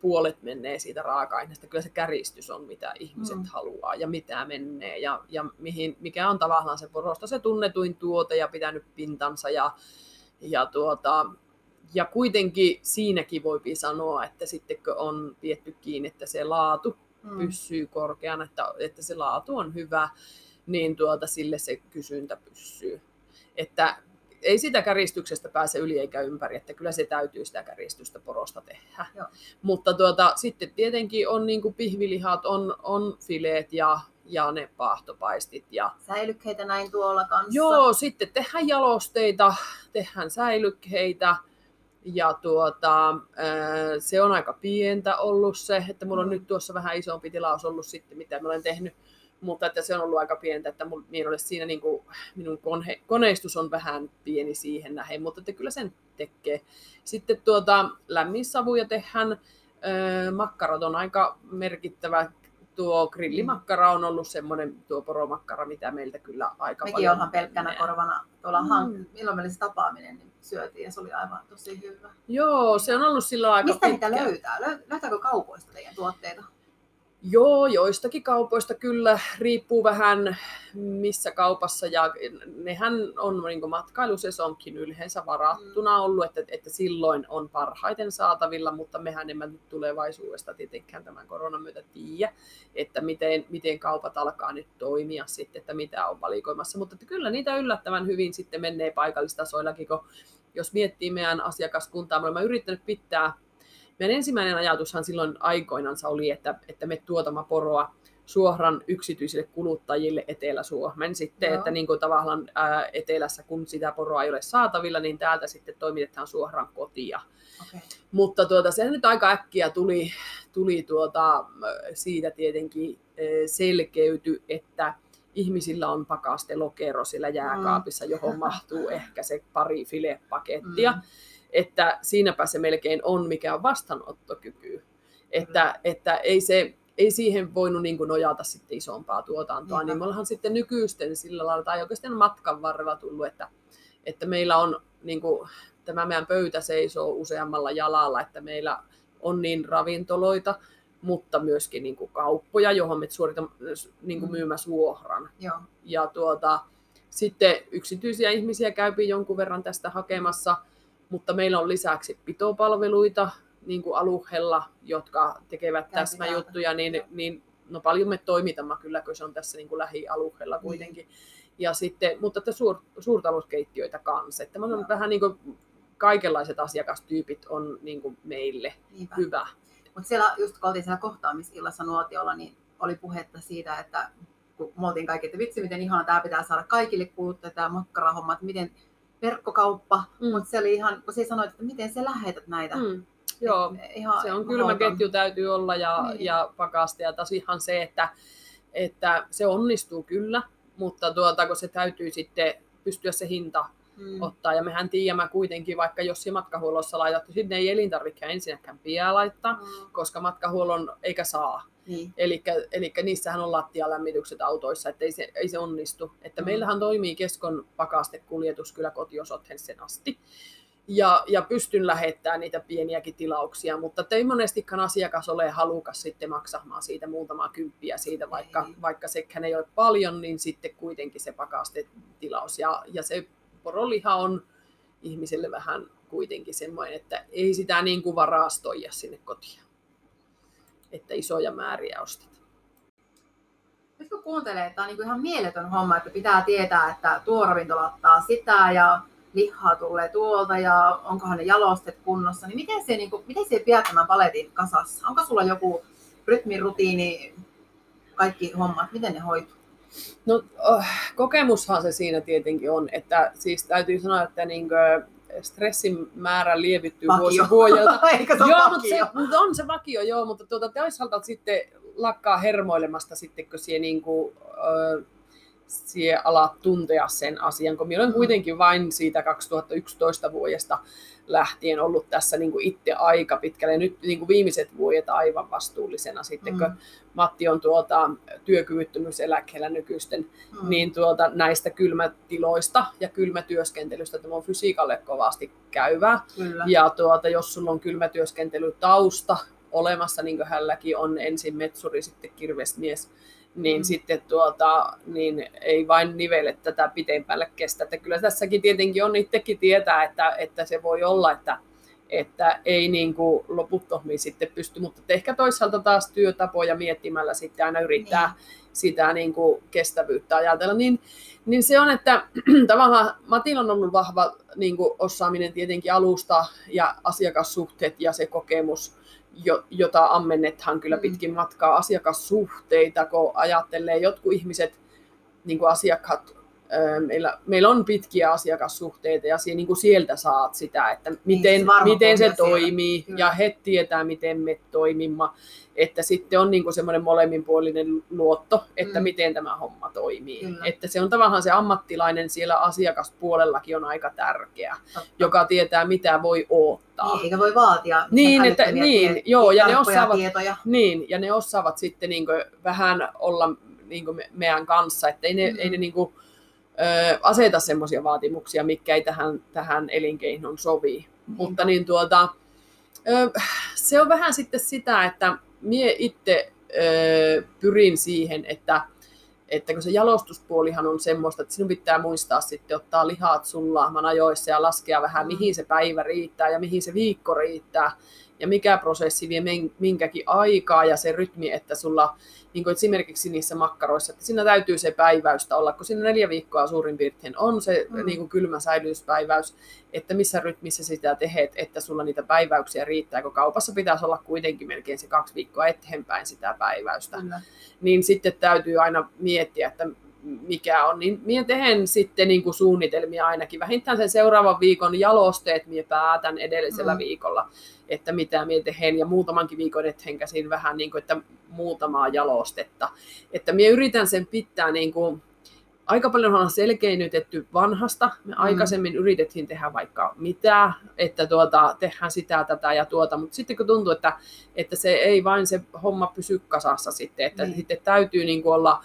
puolet menee siitä raaka-aineesta. Kyllä se käristys on, mitä ihmiset mm. haluaa ja mitä menee ja, ja mihin, mikä on tavallaan se porosta se tunnetuin tuote ja pitänyt pintansa. Ja, ja, tuota, ja kuitenkin siinäkin voi sanoa, että sitten kun on vietty kiinni, että se laatu mm. pysyy korkeana, että, että se laatu on hyvä, niin tuota, sille se kysyntä pysyy. Että ei sitä käristyksestä pääse yli eikä ympäri, että kyllä se täytyy sitä käristystä porosta tehdä. Joo. Mutta tuota, sitten tietenkin on niin kuin pihvilihat, on, on fileet ja, ja ne paahtopaistit. Ja... Säilykkeitä näin tuolla kanssa. Joo, sitten tehdään jalosteita, tehdään säilykkeitä. Ja tuota, se on aika pientä ollut se, että mulla on mm. nyt tuossa vähän isompi tilaus ollut sitten, mitä mä olen tehnyt mutta että se on ollut aika pientä, että mun, minun siinä niin kuin, minun kone, koneistus on vähän pieni siihen nähden, mutta että kyllä sen tekee. Sitten tuota, lämminsavuja tehdään, öö, makkarat on aika merkittävä. Tuo grillimakkara on ollut semmoinen tuo poromakkara, mitä meiltä kyllä aika Mekin paljon... ollaan pelkkänä korvana tuolla mm. hank- milloin meillä se tapaaminen, niin syötiin ja se oli aivan tosi hyvä. Joo, se on ollut silloin aika Mistä pitkä. niitä löytää? Löytääkö kaupoista teidän tuotteita? Joo, joistakin kaupoista kyllä, riippuu vähän missä kaupassa. Ja nehän on niin matkailusesonkin yleensä varattuna mm. ollut, että, että silloin on parhaiten saatavilla, mutta mehän emme nyt tulevaisuudesta tietenkään tämän koronan myötä tiedä, että miten, miten kaupat alkaa nyt toimia sitten, että mitä on valikoimassa, mutta että kyllä niitä yllättävän hyvin sitten menee paikallistasoillakin, kun jos miettii meidän asiakaskuntaa, me olemme yrittäneet pitää meidän ensimmäinen ajatushan silloin aikoinansa oli, että, että me tuotama poroa suoran yksityisille kuluttajille Etelä-Suomen sitten, Joo. että niin kuin tavallaan ää, etelässä, kun sitä poroa ei ole saatavilla, niin täältä sitten toimitetaan suoraan kotia. Okay. Mutta tuota, se nyt aika äkkiä tuli, tuli tuota, siitä tietenkin selkeyty, että ihmisillä on pakaste lokero siellä jääkaapissa, mm. johon mahtuu ehkä se pari filepakettia. Mm että siinäpä se melkein on, mikä on vastaanottokyky. Että, mm. että ei, se, ei siihen voinut niin kuin nojata sitten isompaa tuotantoa, Niinpä. niin me ollaan sitten nykyisten sillä lailla, tai oikeastaan matkan varrella tullut, että, että meillä on niin kuin, tämä meidän pöytä seisoo useammalla jalalla, että meillä on niin ravintoloita mutta myöskin niin kuin kauppoja, johon me suoritamme niin kuin Mm. myymässä vuohran. Joo. Ja tuota, sitten yksityisiä ihmisiä käypi jonkun verran tästä hakemassa, mutta meillä on lisäksi pitopalveluita niin kuin alueella, jotka tekevät täsmäjuttuja, niin, niin no paljon me toimitamme kyllä, kun se on tässä niin kuin lähialueella Niin. kuitenkin. Ja sitten, mutta että suur, suurtalouskeittiöitä kanssa. Että on vähän niin kuin kaikenlaiset asiakastyypit on niin kuin meille Niinpä. hyvä. Mutta siellä, just kun oltiin siellä kohtaamisillassa Nuotiolla, niin oli puhetta siitä, että kun me oltiin kaikki, että vitsi miten ihana tämä pitää saada kaikille kuluttaa tämä makkarahomma, että miten verkkokauppa, Mm. mutta se oli ihan, kun se sanoi, että miten sä lähetät näitä. Mm. Joo, Et ihan se on kylmä ketju täytyy olla ja, Niin. ja pakaste. Ja taas ihan se, että, että se onnistuu kyllä, mutta tuota, kun se täytyy sitten pystyä se hinta Mm. ottaa. Ja mehän tiedämme kuitenkin, vaikka jos se matkahuollossa laitettu, sinne ei elintarvikkeja ensinnäkään pidä laittaa, Mm. koska matkahuollon eikä saa. Niin. Eli niissähän on lattialämmitykset autoissa, että ei se, ei se onnistu. Että Mm. meillähän toimii keskon pakastekuljetus kyllä kotiosoitteeseen asti. Ja, ja pystyn lähettämään niitä pieniäkin tilauksia, mutta ei monestikaan asiakas ole halukas sitten maksamaan siitä muutamaa kymppiä siitä, vaikka, Ei. vaikka sekään ei ole paljon, niin sitten kuitenkin se pakastetilaus. Ja, ja se poroliha on ihmiselle vähän kuitenkin semmoinen, että ei sitä niin kuin varastoida sinne kotiin. Että isoja määriä ostat. Nyt kun kuuntelee, että tämä on niinku ihan mieletön homma, että pitää tietää, että tuo ravintola ottaa sitä ja lihaa tulee tuolta ja onkohan ne jalostet kunnossa, niin miten se, niinku, miten se pidät tämän paletin kasassa? Onko sulla joku rytmirutiini, kaikki hommat, miten ne hoituu? No oh, kokemushan se siinä tietenkin on, että siis täytyy sanoa, että niinkö stressin määrä lievittyy vuosi vuodelta. <laughs> Eikö se ole joo, mutta, se, mutta on se vakio, joo, mutta tuota, toisaalta sitten lakkaa hermoilemasta sitten, kun siihen niinku, ö, siihen alat tuntea sen asian, kun minä olen Mm. kuitenkin vain siitä 2011 vuodesta lähtien ollut tässä niin kuin itse aika pitkälle. Nyt niin kuin viimeiset vuodet aivan vastuullisena sitten, kun Mm. Matti on tuota, työkyvyttömyyseläkkeellä nykyisten, Mm. niin tuota, näistä kylmätiloista ja kylmätyöskentelystä tämä on fysiikalle kovasti käyvää. Kyllä. Ja tuota, jos sulla on kylmätyöskentelytausta olemassa, niin kuin hänelläkin on ensin metsuri, sitten kirvesmies, niin Mm. mm. sitten tuota, niin ei vain nivele tätä pitempälle kestä. Että kyllä tässäkin tietenkin on itsekin tietää, että, että se voi olla, että, että ei niin kuin loputtomiin sitten pysty, mutta ehkä toisaalta taas työtapoja miettimällä sitten aina yrittää Niin. sitä niin kuin kestävyyttä ajatella, niin, niin se on, että <clears throat> tavallaan Matilla on ollut vahva niin kuin osaaminen tietenkin alusta ja asiakassuhteet ja se kokemus, jo, jota ammennetaan kyllä Mm. pitkin matkaa, asiakassuhteita, kun ajattelee jotkut ihmiset, niin kuin asiakkaat, meillä, meillä on pitkiä asiakassuhteita ja siinä, niin kuin sieltä saat sitä, että miten, se varma miten se pohja siellä. toimii Kyllä. ja he tietää, miten me toimimme että sitten on niin kuin semmoinen molemminpuolinen luotto, että Mm. mm. miten tämä homma toimii. Kyllä. Että se on tavallaan se ammattilainen siellä asiakaspuolellakin on aika tärkeä, Totta. joka tietää mitä voi odottaa. Niin, eikä voi vaatia Niin, että- niin, tie- joo, ja ne osaavat- tietoja. Niin, ja ne osaavat sitten niin kuin vähän olla niin kuin me- meidän kanssa, että ei ne, Mm. ei ne niin kuin, ö, aseta semmoisia vaatimuksia, mitkä ei tähän, tähän elinkeinoon sovi. Mutta niin tuota, ö, se on vähän sitten sitä, että mie itse ö, pyrin siihen, että, että kun se jalostuspuolihan on semmoista, että sinun pitää muistaa sitten ottaa lihat sullaamaan ajoissa ja laskea vähän, Mm. mihin se päivä riittää ja mihin se viikko riittää ja mikä prosessi vie min- minkäkin aikaa ja se rytmi, että sulla niin kuin esimerkiksi niissä makkaroissa, että siinä täytyy se päiväystä olla, kun siinä neljä viikkoa suurin piirtein on se Mm. mm. niin kuin kylmä säilyspäiväys, että missä rytmissä sitä tehet, että sulla niitä päiväyksiä riittää, kun kaupassa pitäisi olla kuitenkin melkein se kaksi viikkoa eteenpäin sitä päiväystä Kyllä. niin sitten täytyy aina miettiä, että mikä on. Niin minä tehen sitten niin kuin suunnitelmia ainakin. Vähintään sen seuraavan viikon jalosteet minä päätän edellisellä Mm. mm. viikolla, että mitä minä tehen. Ja muutamankin viikon etehen käsin vähän niin kuin, että muutamaa jalostetta. Että minä yritän sen pitää niin kuin, aika paljon on selkeinytetty vanhasta. Me Mm. aikaisemmin yritettiin tehdä vaikka mitä, että tuota, tehdään sitä, tätä ja tuota, mutta sitten kun tuntuu, että, että se ei vain se homma pysy kasassa sitten, että niin. sitten täytyy niin kuin olla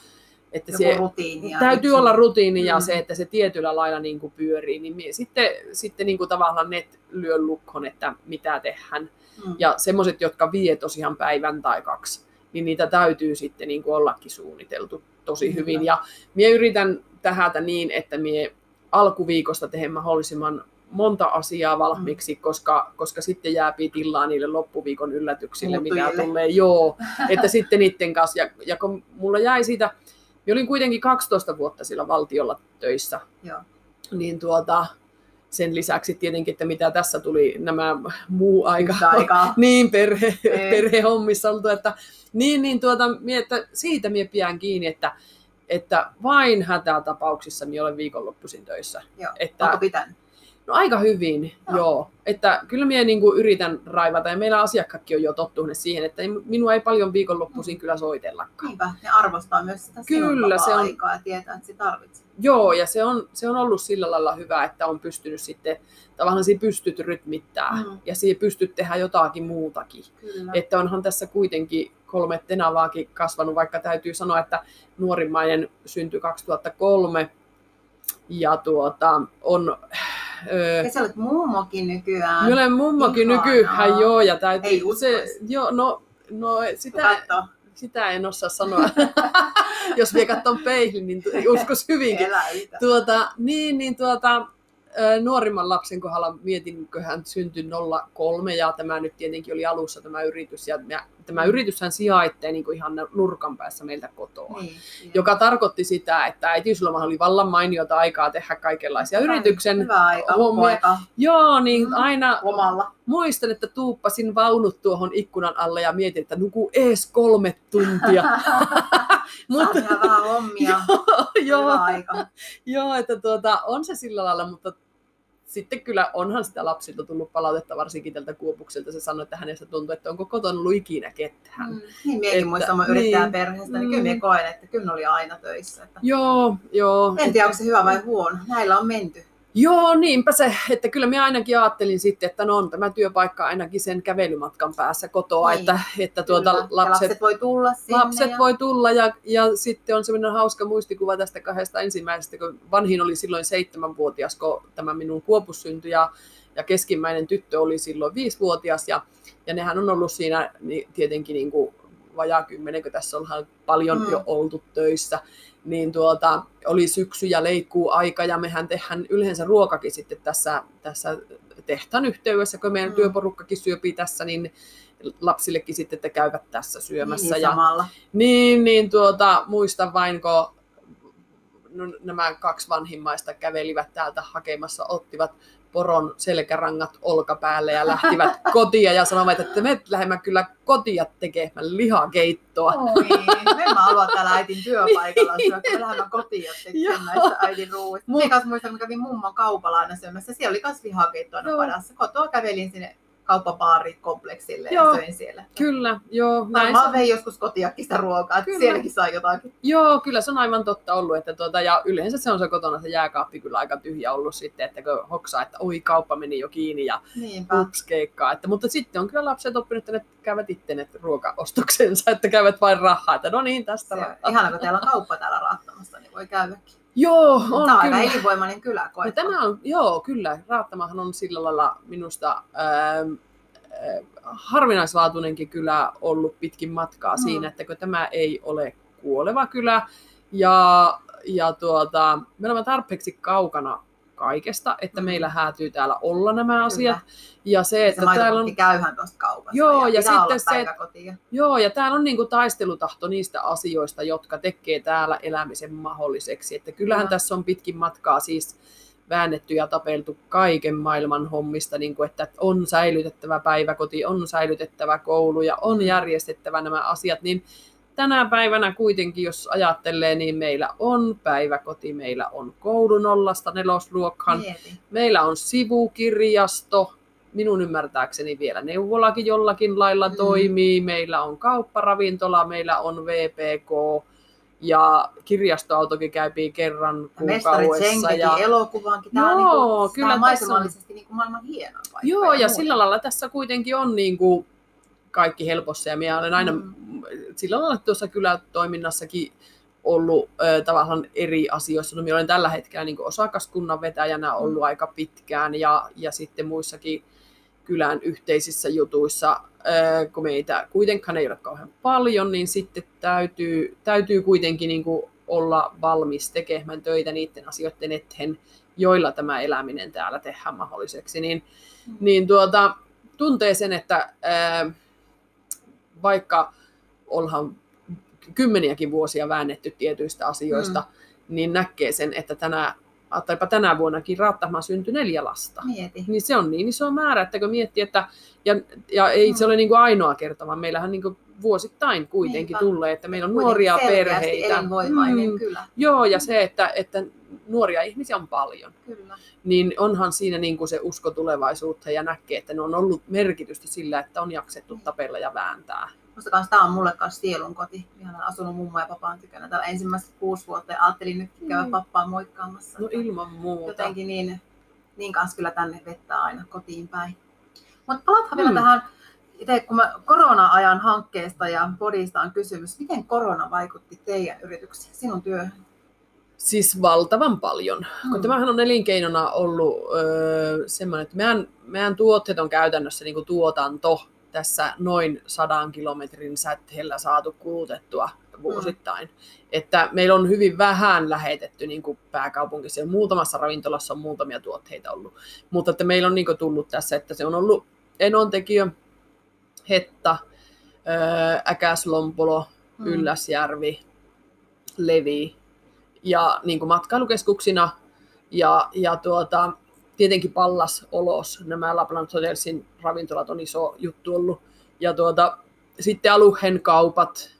että Joku se, täytyy olla rutiini ja Mm. se, että se tietyllä lailla niin kuin pyörii, niin mie sitten, sitten niin kuin tavallaan ne lyö lukkon, että mitä tehdään. Mm. Ja semmoiset, jotka vie tosiaan päivän tai kaksi, niin niitä täytyy sitten niin kuin ollakin suunniteltu tosi Kyllä. hyvin. Ja minä yritän tähätä niin, että minä alkuviikosta teen mahdollisimman monta asiaa valmiiksi, koska, koska sitten jää tilaa niille loppuviikon yllätyksille, mitä tulee. Joo, että sitten niiden kanssa. Ja, ja kun mulla jäi siitä, minä olin kuitenkin 12 vuotta sillä valtiolla töissä, Joo. niin tuota, sen lisäksi tietenkin, että mitä tässä tuli nämä muu aika, aikaa. <laughs> niin perhe, Ei. perhehommissa oltu, että, niin, niin tuota, mie, että siitä mie pidän kiinni, että, että vain hätätapauksissa minä olen viikonloppuisin töissä. Joo. Että, Onko pitänyt? No aika hyvin, Joo. joo. Että kyllä minä niin kuin yritän raivata, ja meillä asiakkaatkin on jo tottuneet siihen, että ei- minua ei paljon viikonloppuisin kyllä soitellakaan. Niinpä, ne arvostaa myös sitä Kyllä, se on- aikaa ja tietää, että se tarvitsee. Joo, ja se on, se on ollut sillä lailla hyvä, että on pystynyt sitten, tavallaan siinä pystyt rytmittää, Mm. mm. ja siihen pystyt tehdä jotakin muutakin. Kyllä. Että onhan tässä kuitenkin kolme tenavaakin kasvanut, vaikka täytyy sanoa, että nuorimmainen syntyi 2003 ja tuota, on... Öö, ja sä olet mummokin nykyään. minä olen mummokin nykyään, joo, ja täytyy... Ei se, joo, no, no sitä, katsoo, sitä en osaa sanoa. <laughs> Jos vielä katson peilin, niin uskos hyvinkin. Tuota, niin, niin tuota, nuorimman lapsen kohdalla mietin, kun hän syntyi 03 ja tämä nyt tietenkin oli alussa tämä yritys. Ja mä- tämä yrityshän sijaittee niin kuin ihan nurkan päässä meiltä kotoa. Niin, Joka tarkoitti sitä, että äitiyslomahan oli vallan mainiota aikaa tehdä kaikenlaisia yrityksen Hyvä aika, hommia. Joo, niin Mm. aina lomalla. muistan, että tuuppasin vaunut tuohon ikkunan alle ja mietin, että nuku ees kolme tuntia. <laughs> Mutta... vähän hommia. <laughs> joo, aika. Joo, että tuota, on se sillä lailla, mutta sitten kyllä onhan sitä lapsilta tullut palautetta, varsinkin tältä Kuopukselta. Se sanoi, että hänestä tuntuu, että onko kotona ollut ikinä ketään. Mm. Mm. Niin mietin Että- muistan mun yrittäjän niin. perheestä, niin Mm. kyllä minä koen, että kyllä oli aina töissä. Että... Joo, joo. En tiedä, onko se hyvä vai huono. Näillä on menty. Joo, niinpä se, että kyllä minä ainakin ajattelin sitten, että no on tämä työpaikka ainakin sen kävelymatkan päässä kotoa, Niin. että, että tuota Kyllä. Ja lapset, lapset voi tulla sinne. lapset ja... voi tulla ja, ja sitten on semmoinen hauska muistikuva tästä kahdesta ensimmäisestä, kun vanhin oli silloin seitsemänvuotias, kun tämä minun kuopus syntyi ja, ja keskimmäinen tyttö oli silloin viisivuotias ja, ja nehän on ollut siinä niin, tietenkin niin kuin vajaa kymmenen, kun tässä ollaan paljon Mm. jo oltu töissä, niin tuota, oli syksy ja leikkuu aika ja mehän tehdään yleensä ruokakin sitten tässä, tässä tehtaan yhteydessä, kun meidän Mm. työporukkakin syöpii tässä, niin lapsillekin sitten, että käyvät tässä syömässä. Niin, ja, samalla. niin, niin tuota, muistan vain, kun no, nämä kaksi vanhimmaista kävelivät täältä hakemassa, ottivat poron selkärangat olkapäälle ja lähtivät <laughs> kotia ja sanoivat, että me lähdemme kyllä kotia tekemään lihakeittoa. Oi, en mä halua täällä äitin työpaikalla syödä, kun me lähdemme Joo. tekemään näistä äitin ruuista. Minä kanssa muistan, kun kävin mummon kaupalla aina syömässä. Siellä oli myös lihakeitto aina Joo. padassa. Kotoa kävelin sinne kauppapaarikompleksille ja Joo. söin siellä. Kyllä, joo. Varmaan vein joskus kotiakin sitä ruokaa, että Kyllä. sielläkin saa jotakin. joo, kyllä se on aivan totta ollut. Että tuota, ja yleensä se on se kotona se jääkaappi kyllä aika tyhjä ollut sitten, että kun hoksaa, että oi kauppa meni jo kiinni ja ups keikkaa. Että, mutta sitten on kyllä lapset oppinut, että ne käyvät itse ne ruokaostoksensa, <laughs> että käyvät vain rahaa. Että no niin, tästä ihana, kun teillä on kauppa täällä raattamassa, niin voi käydäkin. Joo, on Tämä on aika kyllä. elinvoimainen kylä, No, tämä on, joo, kyllä. Raattamahan on sillä lailla minusta ähm, äh, harvinaislaatuinenkin kylä ollut pitkin matkaa mm. siinä, että kun tämä ei ole kuoleva kylä ja, ja tuota, me olemme tarpeeksi kaukana kaikesta, että Mm. meillä häätyy täällä olla nämä asiat. Kyllä. Ja se, Se että täällä on, käyhän tuosta kaupasta. Joo, ja, ja sitten se-. Joo, ja täällä on niinku taistelutahto niistä asioista, jotka tekee täällä elämisen mahdolliseksi. Että kyllähän Joo. tässä on pitkin matkaa siis väännetty ja tapeltu kaiken maailman hommista, niin kuin, että on säilytettävä päiväkoti, on säilytettävä koulu ja on järjestettävä nämä asiat, niin tänä päivänä kuitenkin, jos ajattelee, niin meillä on päiväkoti, meillä on koulu nollasta nelosluokkaan. Meillä on sivukirjasto, minun ymmärtääkseni vielä neuvolakin jollakin lailla Mm. toimii. Meillä on kaupparavintola, meillä on VPK ja kirjastoautokin käypii kerran kuukaudessa. Ja... teki elokuvankin. Tämä on, Joo, niin kuin, kyllä tämä on tässä on- maisemallisesti niin kuin maailman hienoin paikka. Joo, ja muuta. sillä lailla tässä kuitenkin on niin kuin kaikki helpossa. Ja minä olen aina Mm. sillä lailla tuossa kylätoiminnassakin ollut ö, tavallaan eri asioissa. No, minä olen tällä hetkellä niin osakaskunnan vetäjänä ollut mm. aika pitkään ja, ja sitten muissakin kylän yhteisissä jutuissa, ö, kun meitä kuitenkaan ei ole kauhean paljon, niin sitten täytyy, täytyy kuitenkin niin kuin olla valmis tekemään töitä niiden asioiden eteen, joilla tämä eläminen täällä tehdään mahdolliseksi. Niin, mm. niin tuota, tuntee sen, että ää, vaikka ollaan kymmeniäkin vuosia väännetty tietyistä asioista, mm. niin näkee sen, että tänä, taipa tänä vuonnakin Raattamaan syntyi neljä lasta. Mieti. Niin se on niin iso määrä, että kun miettii, että ja, ja ei mm. se ole niin kuin ainoa kerta, vaan meillähän niin kuin vuosittain kuitenkin Niinpä. tulee, että meillä on nuoria perheitä. Mm, kyllä. Joo, ja se, että, että nuoria ihmisiä on paljon. Kyllä. Niin onhan siinä niin kuin se usko tulevaisuutta ja näkee, että ne on ollut merkitystä sillä, että on jaksettu tapella ja vääntää. Musta kanssa tämä on mulle kanssa sielun koti. Ihan asunut mummo ja papaan tykönä täällä ensimmäiset kuusi vuotta ja ajattelin nyt käydä mm. pappaa moikkaamassa. No ilman muuta. Jotenkin niin, niin kanssa kyllä tänne vettää aina kotiin päin. Mutta palathan mm. vielä tähän, itse kun mä korona-ajan hankkeesta ja bodista on kysymys, miten korona vaikutti teidän yrityksiin, sinun työhön? Siis valtavan paljon. Mm. Kun tämähän on elinkeinona ollut öö, semmoinen, että meidän, meidän tuotteet on käytännössä niin kuin tuotanto tässä noin sadan kilometrin säteellä saatu kulutettua vuosittain. Mm. Että meillä on hyvin vähän lähetetty niin kuin pääkaupunkissa ja muutamassa ravintolassa on muutamia tuotteita ollut. Mutta että meillä on niin kuin tullut tässä, että se on ollut Enontekijö, Hetta, Äkäslompolo, mm. Ylläsjärvi, Levi ja niin kuin matkailukeskuksina ja, ja tuota, tietenkin Pallas, Olos, nämä Lapland Hotelsin ravintolat on iso juttu ollut. Ja tuota, sitten aluhen kaupat,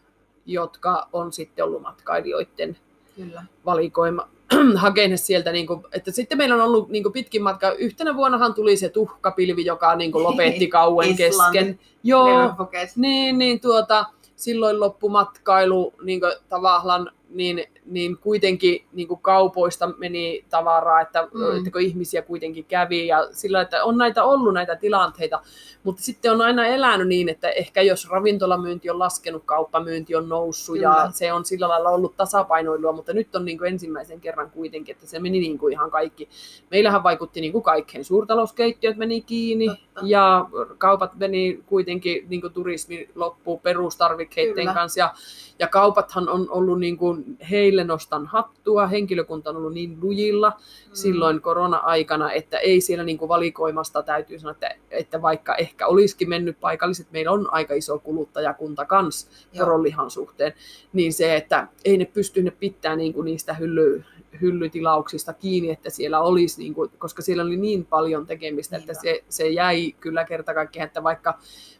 jotka on sitten ollut matkailijoiden Kyllä. valikoima, <clears throat> hakee sieltä, niin kuin, että sitten meillä on ollut niin kuin pitkin matka. Yhtenä vuonnahan tuli se tuhkapilvi, joka niin kuin lopetti kauan kesken. Joo, niin, niin tuota, silloin loppumatkailu niin kuin, tavallaan niin, niin kuitenkin niin kuin kaupoista meni tavaraa, että, mm. että kun ihmisiä kuitenkin kävi ja sillä, että on näitä ollut näitä tilanteita, mutta sitten on aina elänyt niin, että ehkä jos ravintolamyynti on laskenut, kauppamyynti on noussut Kyllä. ja se on sillä lailla ollut tasapainoilua, mutta nyt on niin kuin ensimmäisen kerran kuitenkin, että se meni niin kuin ihan kaikki. Meillähän vaikutti niin kuin kaikkeen. Suurtalouskeittiöt meni kiinni. Ja kaupat meni kuitenkin, niin kuin turismi loppuu perustarvikkeiden kanssa. Ja, ja kaupathan on ollut niin kuin, heille nostan hattua, henkilökunta on ollut niin lujilla mm. silloin korona-aikana, että ei siellä niin kuin valikoimasta täytyy sanoa, että, että vaikka ehkä olisikin mennyt paikalliset, meillä on aika iso kuluttajakunta kans poronlihan suhteen, niin se, että ei ne pysty ne pitää niin kuin niistä hylly, hyllytilauksista kiinni, että siellä olisi, niin kuin, koska siellä oli niin paljon tekemistä, Niinpä. että se, se jäi kyllä kerta kaikkiaan, että vaikka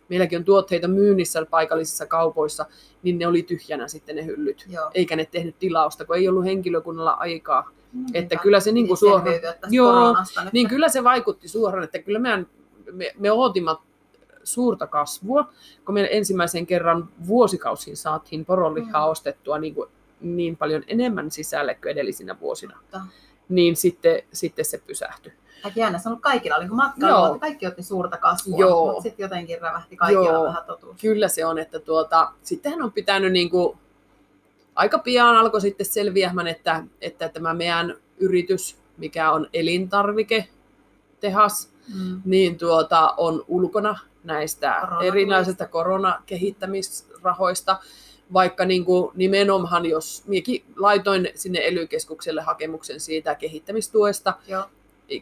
meilläkin on tuotteita myynnissä paikallisissa kaupoissa, niin ne oli tyhjänä sitten ne hyllyt, Joo. eikä ne tehnyt tilausta, kun ei ollut henkilökunnalla aikaa. Mm, että kyllä se niin kuin suoraan, joo, niin kyllä se vaikutti suoraan, että kyllä meidän, me, me odotimme suurta kasvua, kun me ensimmäisen kerran vuosikausiin saatiin poronlihaa mm. ostettua niin, kuin niin paljon enemmän sisälle kuin edellisinä vuosina, Totta. niin sitten, sitten se pysähtyi. Aika jännä, sanonut kaikilla oli matkailu, että kaikki otti suurta kasvua, Joo. mutta sitten jotenkin rävähti kaikilla Joo. vähän totuus. Kyllä se on, että tuota, sittenhän on pitänyt niin kuin, aika pian alkoi sitten selviämään, että, että tämä meidän yritys, mikä on elintarviketehas, mm. niin tuota, on ulkona näistä erinäisistä koronakehittämisrahoista, vaikka niin kuin nimenomaan, jos minäkin laitoin sinne ely hakemuksen siitä kehittämistuesta, Joo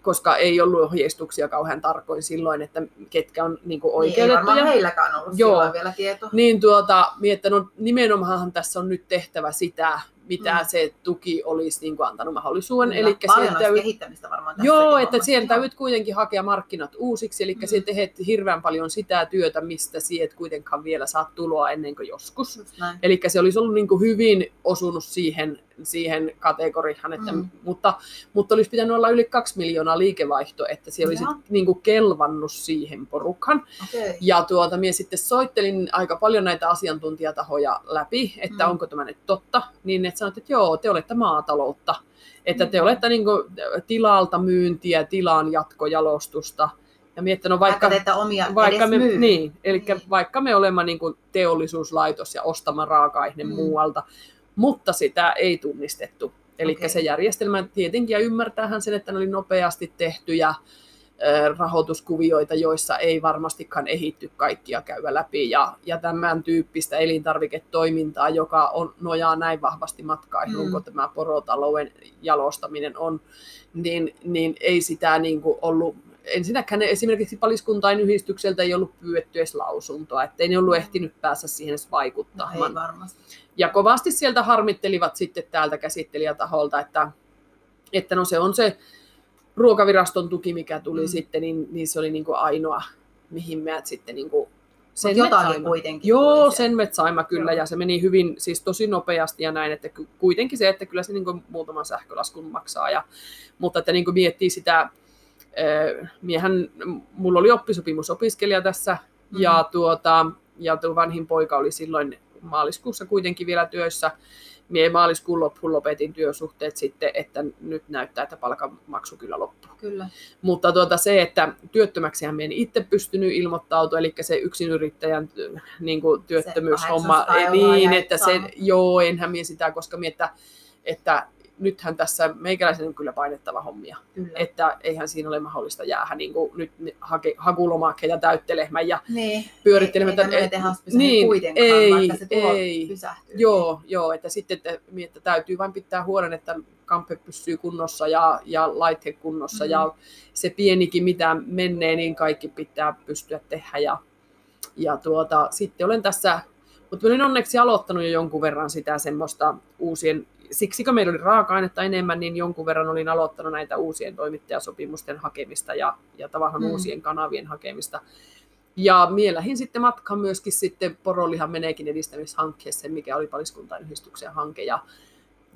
koska ei ollut ohjeistuksia kauhean tarkoin silloin, että ketkä on niin kuin oikeutettuja. Niin, ei heilläkään ollut Joo. vielä tieto. Niin tuota, että no, nimenomaan tässä on nyt tehtävä sitä, mitä mm. se tuki olisi niin kuin antanut mahdollisuuden. Kyllä, Eli paljon sieltä, kehittämistä varmaan tässä Joo, että sieltä täytyy kuitenkin hakea markkinat uusiksi, eli mm. sieltä teet hirveän paljon sitä työtä, mistä sieltä kuitenkaan vielä saat tuloa ennen kuin joskus. Eli se olisi ollut niin kuin hyvin osunut siihen, siihen kategoriaan, että, mm. mutta, mutta olisi pitänyt olla yli kaksi miljoonaa liikevaihto, että se olisi niin kuin kelvannut siihen porukkaan. Okay. Ja tuota, minä sitten soittelin aika paljon näitä asiantuntijatahoja läpi, että mm. onko tämä nyt totta, niin että sanoit, että joo, te olette maataloutta, että te mm. olette niin kuin, tilalta myyntiä, tilan jatkojalostusta, ja miettinyt, vaikka, vaikka, omia vaikka me, niin, eli niin. vaikka me olemme niin kuin teollisuuslaitos ja ostamme raaka-aine mm. muualta, mutta sitä ei tunnistettu. Eli Okei. se järjestelmä tietenkin, ja ymmärtäähän sen, että ne oli nopeasti tehtyjä rahoituskuvioita, joissa ei varmastikaan ehitty kaikkia käydä läpi, ja, ja tämän tyyppistä elintarviketoimintaa, joka on, nojaa näin vahvasti matkailuun, Mm. kun tämä porotalouden jalostaminen on, niin, niin ei sitä niin kuin ollut ensinnäkään ne esimerkiksi paliskuntain yhdistykseltä ei ollut pyydetty edes lausuntoa, ettei ne ollut ehtinyt päässä siihen edes No, vaikuttamaan. ei varmasti. Ja kovasti sieltä harmittelivat sitten täältä käsittelijätaholta, että, että no se on se ruokaviraston tuki, mikä tuli Mm. sitten, niin, niin se oli niin kuin ainoa, mihin me sitten niin kuin jotakin saimme. kuitenkin Joo, sen me saimme kyllä, Joo. ja se meni hyvin, siis tosi nopeasti ja näin, että kuitenkin se, että kyllä se niin kuin muutaman sähkölaskun maksaa, ja, mutta että niin kuin miettii sitä, miehän, mulla oli oppisopimusopiskelija tässä, Mhm. ja, tuota, ja tuo vanhin poika oli silloin maaliskuussa kuitenkin vielä työssä. Mie maaliskuun loppuun lopetin työsuhteet sitten, että nyt näyttää, että palkanmaksu kyllä loppuu. Kyllä. Mutta tuota se, että työttömäksihän en itse pystynyt ilmoittautua, eli se yksinyrittäjän äh, niin kuin työttömyyshomma, 800 ei euroa niin, että se, joo, enhän mie sitä, koska mie, että, että nythän tässä meikäläisen on kyllä painettava hommia, Kyllä. että eihän siinä ole mahdollista jäädä niin kuin nyt hake, hakulomakkeja täyttelemään ja niin. pyörittelemään. Eikä että- tehdä niin, niin, kuitenkaan, ei, vaikka se tulo ei. pysähtyy. Joo, joo, että sitten että, että täytyy vain pitää huolen, että kampe pysyy kunnossa ja, ja laite kunnossa Mhm. ja se pienikin mitä menee, niin kaikki pitää pystyä tehdä ja, ja tuota, sitten olen tässä, mutta olen onneksi aloittanut jo jonkun verran sitä semmoista uusien, siksi kun meillä oli raaka-ainetta enemmän, niin jonkun verran olin aloittanut näitä uusien toimittajasopimusten hakemista ja, ja tavallaan Mm. uusien kanavien hakemista. Ja mielähin sitten matkan myöskin sitten Porolihan meneekin edistämishankkeeseen, mikä oli paliskuntain yhdistyksen hanke. Ja,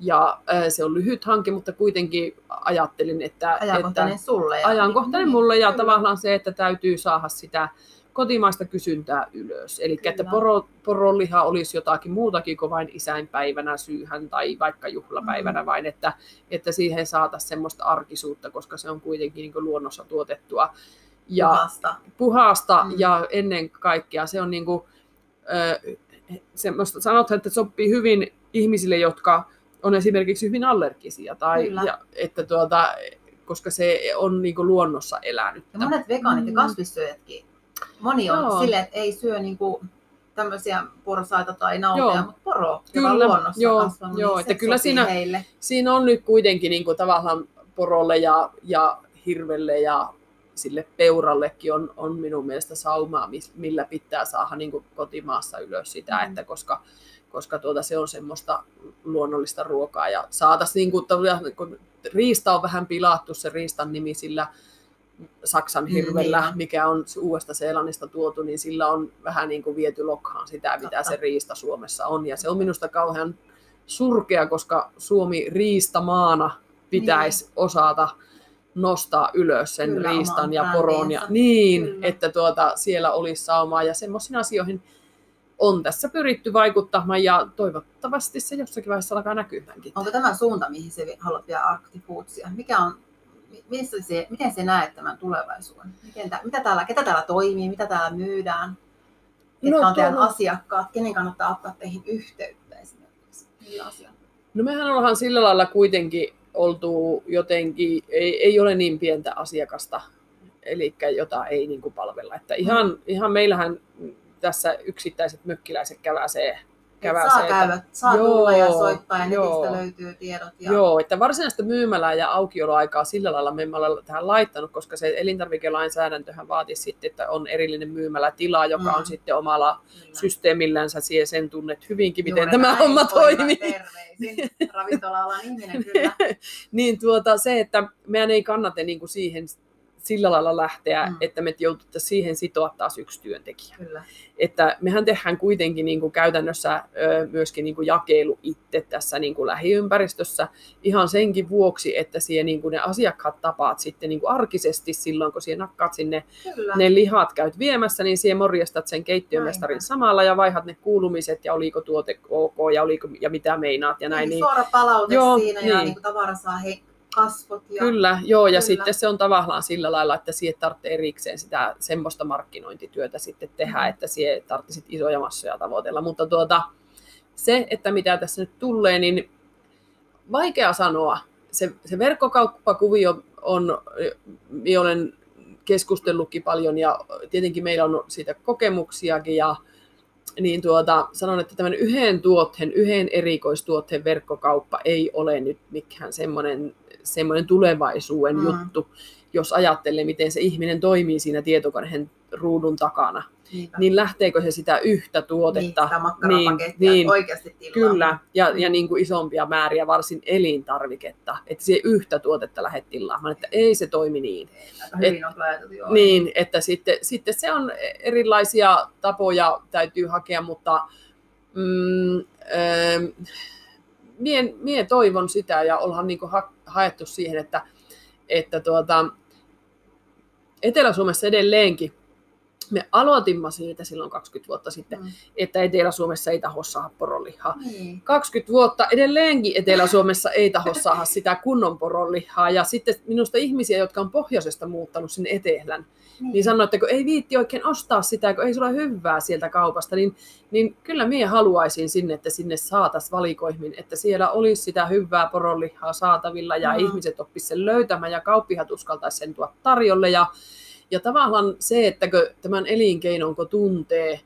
ja se on lyhyt hanke, mutta kuitenkin ajattelin, että, Ajankohtainen että sulle. Ja... ajankohtainen Niin, mulle ja kyllä. tavallaan se, että täytyy saada sitä kotimaista kysyntää ylös. Eli että poro, poroliha olisi jotakin muutakin kuin vain isänpäivänä, syyhän tai vaikka juhlapäivänä, Mm. vain että, että siihen saataisiin semmoista arkisuutta, koska se on kuitenkin niin luonnossa tuotettua. Ja, Puhasta. puhasta Mm. ja ennen kaikkea se on niin kuin, semmoista, sanotaan, että sopii hyvin ihmisille, jotka on esimerkiksi hyvin allergisia, tai, Kyllä. ja, että tuota, koska se on niin luonnossa elänyt. Ja monet vegaanit ja Mm. kasvissyöjätkin, moni on Joo. silleen, että ei syö niinku tämmöisiä porsaita tai nautoja, Joo. mutta poro, joka Kyllä, on luonnossa joo, kasvanut, joo, niin että kyllä siinä- heille. Siinä on nyt kuitenkin niin kuin tavallaan porolle ja, ja hirvelle ja sille peurallekin on, on minun mielestä saumaa, millä pitää saada niin kuin kotimaassa ylös sitä, Mm. että koska, koska tuota, se on semmoista luonnollista ruokaa ja saataisiin, niin kuin, riista on vähän pilattu se riistan nimi sillä Saksan Mm, hirvellä, on. mikä on uudesta Seelannista tuotu, niin sillä on vähän niin kuin viety lokhaan sitä, mitä Totta. se riista Suomessa on. Ja se on minusta kauhean surkea, koska Suomi riistamaana pitäisi niin. osata nostaa ylös sen Kyllä, riistan ja poron. Ja, niin, Kyllä. että tuota, siellä olisi saumaa ja semmoisiin asioihin on tässä pyritty vaikuttamaan ja toivottavasti se jossakin vaiheessa alkaa näkymäänkin. Onko tämä suunta, mihin se haluat Arctic Foodsia? Mikä on, missä se, miten se näet tämän tulevaisuuden? Miten mitä täällä, ketä täällä toimii, mitä täällä myydään? Ketkä No on teidän tuolla- asiakkaat? Kenen kannattaa ottaa teihin yhteyttä esimerkiksi? No mehän ollaan sillä lailla kuitenkin oltu jotenkin, ei, ei ole niin pientä asiakasta, eli jota ei niin kuin palvella. Että ihan, Mm. ihan meillähän tässä yksittäiset mökkiläiset käväsee. Käväsee saa että- käydä, saa Joo, tulla ja soittaa ja netistä joo. löytyy tiedot. Ja... Joo, että varsinaista myymälää ja aukioloaikaa sillä lailla me emme ole tähän laittanut, koska se elintarvikelainsäädäntöhän vaatisi sitten, että on erillinen myymälätila, joka Mm. on sitten omalla Kyllä. systeemillänsä, siihen sen tunnet hyvinkin, miten Juuri tämä näin, homma toimii. Terveisin. Ravintola-alan ihminen kyllä. <laughs> niin tuota, se, että meidän ei kannata niin kuin siihen sillä lailla lähteä, Mm. että me jouduttaisiin siihen sitoa taas yksi työntekijä. kyllä. Että mehän tehdään kuitenkin niin kuin käytännössä myöskin niin kuin jakelu itse tässä niin kuin lähiympäristössä ihan senkin vuoksi, että siihen niin kuin ne asiakkaat tapaat sitten niin kuin arkisesti silloin, kun siihen nakkaat sinne kyllä. ne lihat käyt viemässä, niin siihen morjastat sen keittiömestarin samalla ja vaihat ne kuulumiset ja oliko tuote ok ja, oliko, ja mitä meinaat ja näin. niin, Niin, suora palaute Joo, siinä ja niin. niin kuin tavara saa he, kasvot. Ja... Kyllä, joo, ja Kyllä. sitten se on tavallaan sillä lailla, että siihen tarvitsee erikseen sitä semmoista markkinointityötä sitten tehdä, Mm. että siihen tarvitsit isoja massoja tavoitella, mutta tuota, se, että mitä tässä nyt tulee, niin vaikea sanoa. Se, se verkkokauppakuvio on, minä olen keskustellutkin paljon ja tietenkin meillä on siitä kokemuksiakin ja niin tuota, sanon, että tämän yhden tuotteen, yhden erikoistuotteen verkkokauppa ei ole nyt mikään semmoinen, semmoinen tulevaisuuden mm. juttu, jos ajattelee, miten se ihminen toimii siinä tietokoneen ruudun takana. Niinpä. Niin lähteekö se sitä yhtä tuotetta? Niin, niin, niin oikeasti tilaa. Kyllä, ja, ja niin kuin isompia määriä, varsin elintarviketta. Että se yhtä tuotetta lähdet tilaamaan, että ei se toimi niin. On ajateltu, joo. Niin, että sitten, sitten se on erilaisia tapoja täytyy hakea, mutta mm, äh, mie, mie toivon sitä ja ollaan niin kuin ha, haettu siihen, että, että tuota, Etelä-Suomessa edelleenkin me aloitimme siitä silloin 20 vuotta sitten, mm. että Etelä-Suomessa ei taho saada poronlihaa. Mm. 20 vuotta edelleenkin Etelä-Suomessa ei taho saada sitä kunnon poronlihaa. Ja sitten minusta ihmisiä, jotka on pohjoisesta muuttanut sinne etelän, mm. niin sanoo, että kun ei viitti oikein ostaa sitä, kun ei sulla hyvää sieltä kaupasta, niin, niin kyllä minä haluaisin sinne, että sinne saataisiin valikoihin, että siellä olisi sitä hyvää poronlihaa saatavilla ja mm. ihmiset oppisivat sen löytämään ja kauppihat uskaltaisi sen tuoda tarjolle. Ja ja tavallaan se, että tämän elinkeinon kun tuntee,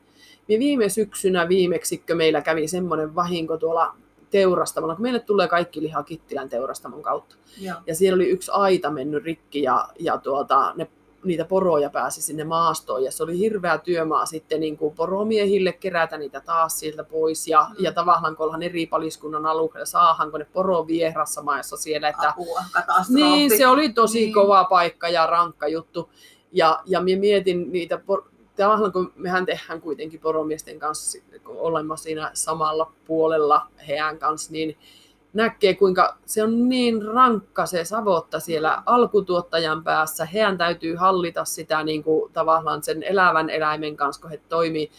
niin viime syksynä viimeksi meillä kävi semmoinen vahinko tuolla teurastamalla, kun meille tulee kaikki liha Kittilän teurastamon kautta. Joo. Ja siellä oli yksi aita mennyt rikki ja, ja tuota, ne, niitä poroja pääsi sinne maastoon. Ja se oli hirveä työmaa sitten niin kuin poromiehille kerätä niitä taas sieltä pois. Ja, mm. ja tavallaan kun eri paliskunnan alueella saahanko ne poro vierassa maissa siellä. Että, Apua, Niin, se oli tosi niin. kova paikka ja rankka juttu. Ja, ja minä mietin niitä, tavallaan kun mehän tehdään kuitenkin poromiesten kanssa, kun olemme siinä samalla puolella heidän kanssa, niin näkee, kuinka se on niin rankka se savotta siellä alkutuottajan päässä. Heidän täytyy hallita sitä niin kuin, tavallaan sen elävän eläimen kanssa, kun he toimii.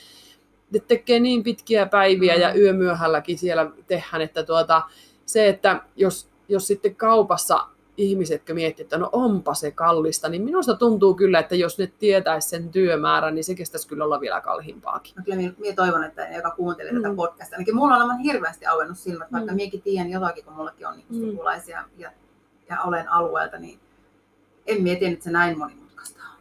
Ne tekee niin pitkiä päiviä ja mm. yömyöhälläkin siellä tehdään, että tuota, se, että jos, jos sitten kaupassa ihmiset, jotka miettii, että no onpa se kallista, niin minusta tuntuu kyllä, että jos ne tietäisi sen työmäärän, niin se kestäisi kyllä olla vielä kalliimpaakin. No kyllä minä, minä toivon, että ne, joka kuuntelee mm. tätä podcastia, ainakin mulla on aivan hirveästi auennut silmät, vaikka mm. minäkin tiedän jotakin, kun mullakin on niin sukulaisia ja, ja olen alueelta, niin en mieti, että se näin monimutkaista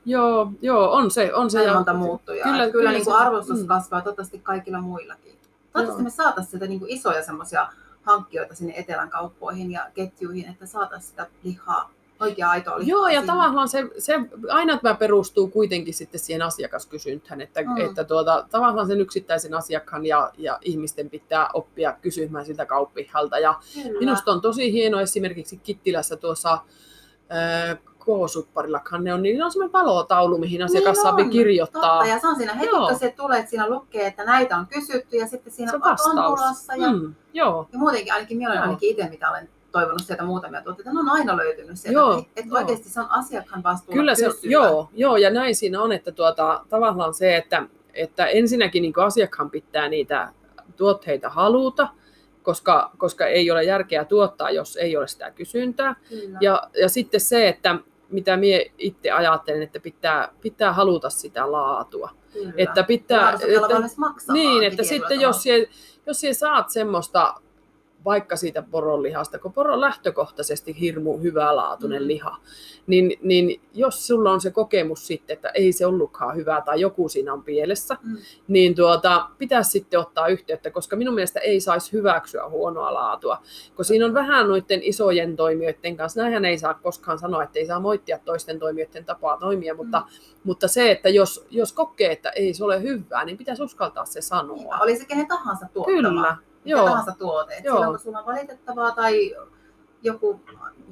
Joo, joo, on se. On se näin monta muuttujaa. Kyllä, kyllä, kyllä niin kuin arvostus mm. kasvaa toivottavasti kaikilla muillakin. Toivottavasti me saataisiin sieltä niin isoja semmoisia hankkijoita sinne etelän kauppoihin ja ketjuihin, että saataisiin sitä lihaa oikea aitoa lihaa. Joo, ja sinne. tavallaan se, se aina tämä perustuu kuitenkin sitten siihen asiakaskysyntään, että, mm. että tuota, tavallaan sen yksittäisen asiakkaan ja, ja ihmisten pitää oppia kysymään siltä kauppihalta. Ja Kyllä. minusta on tosi hienoa esimerkiksi Kittilässä tuossa K-supparillakaan ne on, niin ne on semmoinen palotaulu, mihin asiakas niin saa kirjoittaa. Totta, ja se on siinä heti, kun se tulee, että siinä lukee, että näitä on kysytty, ja sitten siinä se on, on tulossa. Ja, mm, joo. ja muutenkin, ainakin minä olen ainakin itse, mitä olen toivonut sieltä muutamia tuotteita, ne on aina löytynyt sieltä. Joo, että, että oikeasti se on asiakkaan vastuulla Kyllä se, joo, joo, ja näin siinä on, että tuota, tavallaan se, että, että ensinnäkin niin asiakkaan pitää niitä tuotteita haluta, koska, koska ei ole järkeä tuottaa, jos ei ole sitä kysyntää. Ja, ja sitten se, että mitä minä itse ajattelen, että pitää, pitää haluta sitä laatua. Kyllä. Että pitää, että, niin, että sitten jos sie, jos sie saat semmoista vaikka siitä poronlihasta, kun poro on lähtökohtaisesti hirmu hyvälaatuinen mm. liha, niin, niin jos sulla on se kokemus sitten, että ei se ollutkaan hyvää tai joku siinä on pielessä, mm. niin tuota, pitäisi sitten ottaa yhteyttä, koska minun mielestä ei saisi hyväksyä huonoa laatua. Kun siinä on vähän noiden isojen toimijoiden kanssa, näinhän ei saa koskaan sanoa, että ei saa moittia toisten toimijoiden tapaa toimia, mutta, mm. mutta se, että jos, jos kokee, että ei se ole hyvää, niin pitäisi uskaltaa se sanoa. Niin, oli se kenen tahansa tuottama. Kyllä. Joo. tahansa tuote. Joo. Silloin kun sulla on valitettavaa tai joku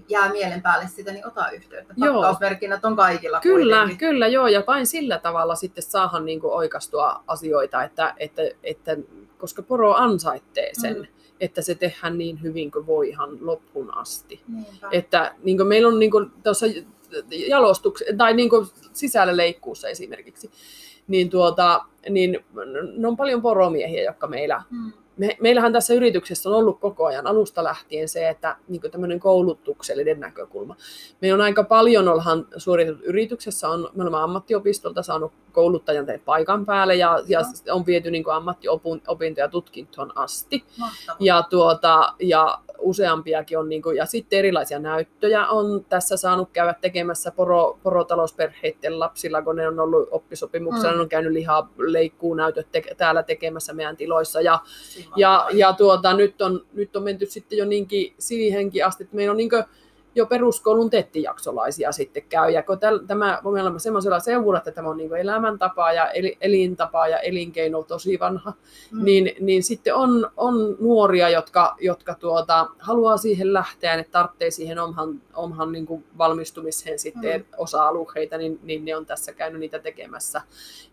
jää mielen päälle sitä, niin ota yhteyttä. Pakkausmerkinnät on kaikilla Kyllä, kuitenkin. kyllä joo, ja vain sillä tavalla sitten saahan niin kuin oikastua asioita, että, että, että koska poro ansaittee sen, mm. että se tehdään niin hyvin kuin voi ihan loppuun asti. Niinpä. Että niin kuin meillä on niin kuin tuossa jalostuksessa, tai niin kuin sisällä leikkuussa esimerkiksi, niin, tuota, niin ne on paljon poromiehiä, jotka meillä mm me, meillähän tässä yrityksessä on ollut koko ajan alusta lähtien se, että niin tämmöinen koulutuksellinen näkökulma. Me on aika paljon ollaan suoritettu yrityksessä, on, me olemme ammattiopistolta saanut kouluttajan teet paikan päälle ja, ja on viety niin ammattiopintoja tutkintoon asti. Mahtavaa. Ja, tuota, ja useampiakin on, niin kuin, ja sitten erilaisia näyttöjä on tässä saanut käydä tekemässä poro, porotalousperheiden lapsilla, kun ne on ollut oppisopimuksella, mm. ne on käynyt lihaa leikkuunäytöt te, täällä tekemässä meidän tiloissa. Ja, ja, ja tuota, nyt, on, nyt on menty sitten jo niinkin siihenkin asti, että meillä on niin kuin, jo peruskoulun tettijaksolaisia sitten käy. Ja kun tämä, me olemme semmoisella seuralla, että tämä on niin elämäntapa ja el, elintapa ja elinkeino tosi vanha, mm. niin, niin sitten on, on nuoria, jotka, jotka tuota, haluaa siihen lähteä, ne tarvitsee siihen oman, oman niin kuin valmistumiseen sitten mm. osa-alueita, niin, niin ne on tässä käynyt niitä tekemässä.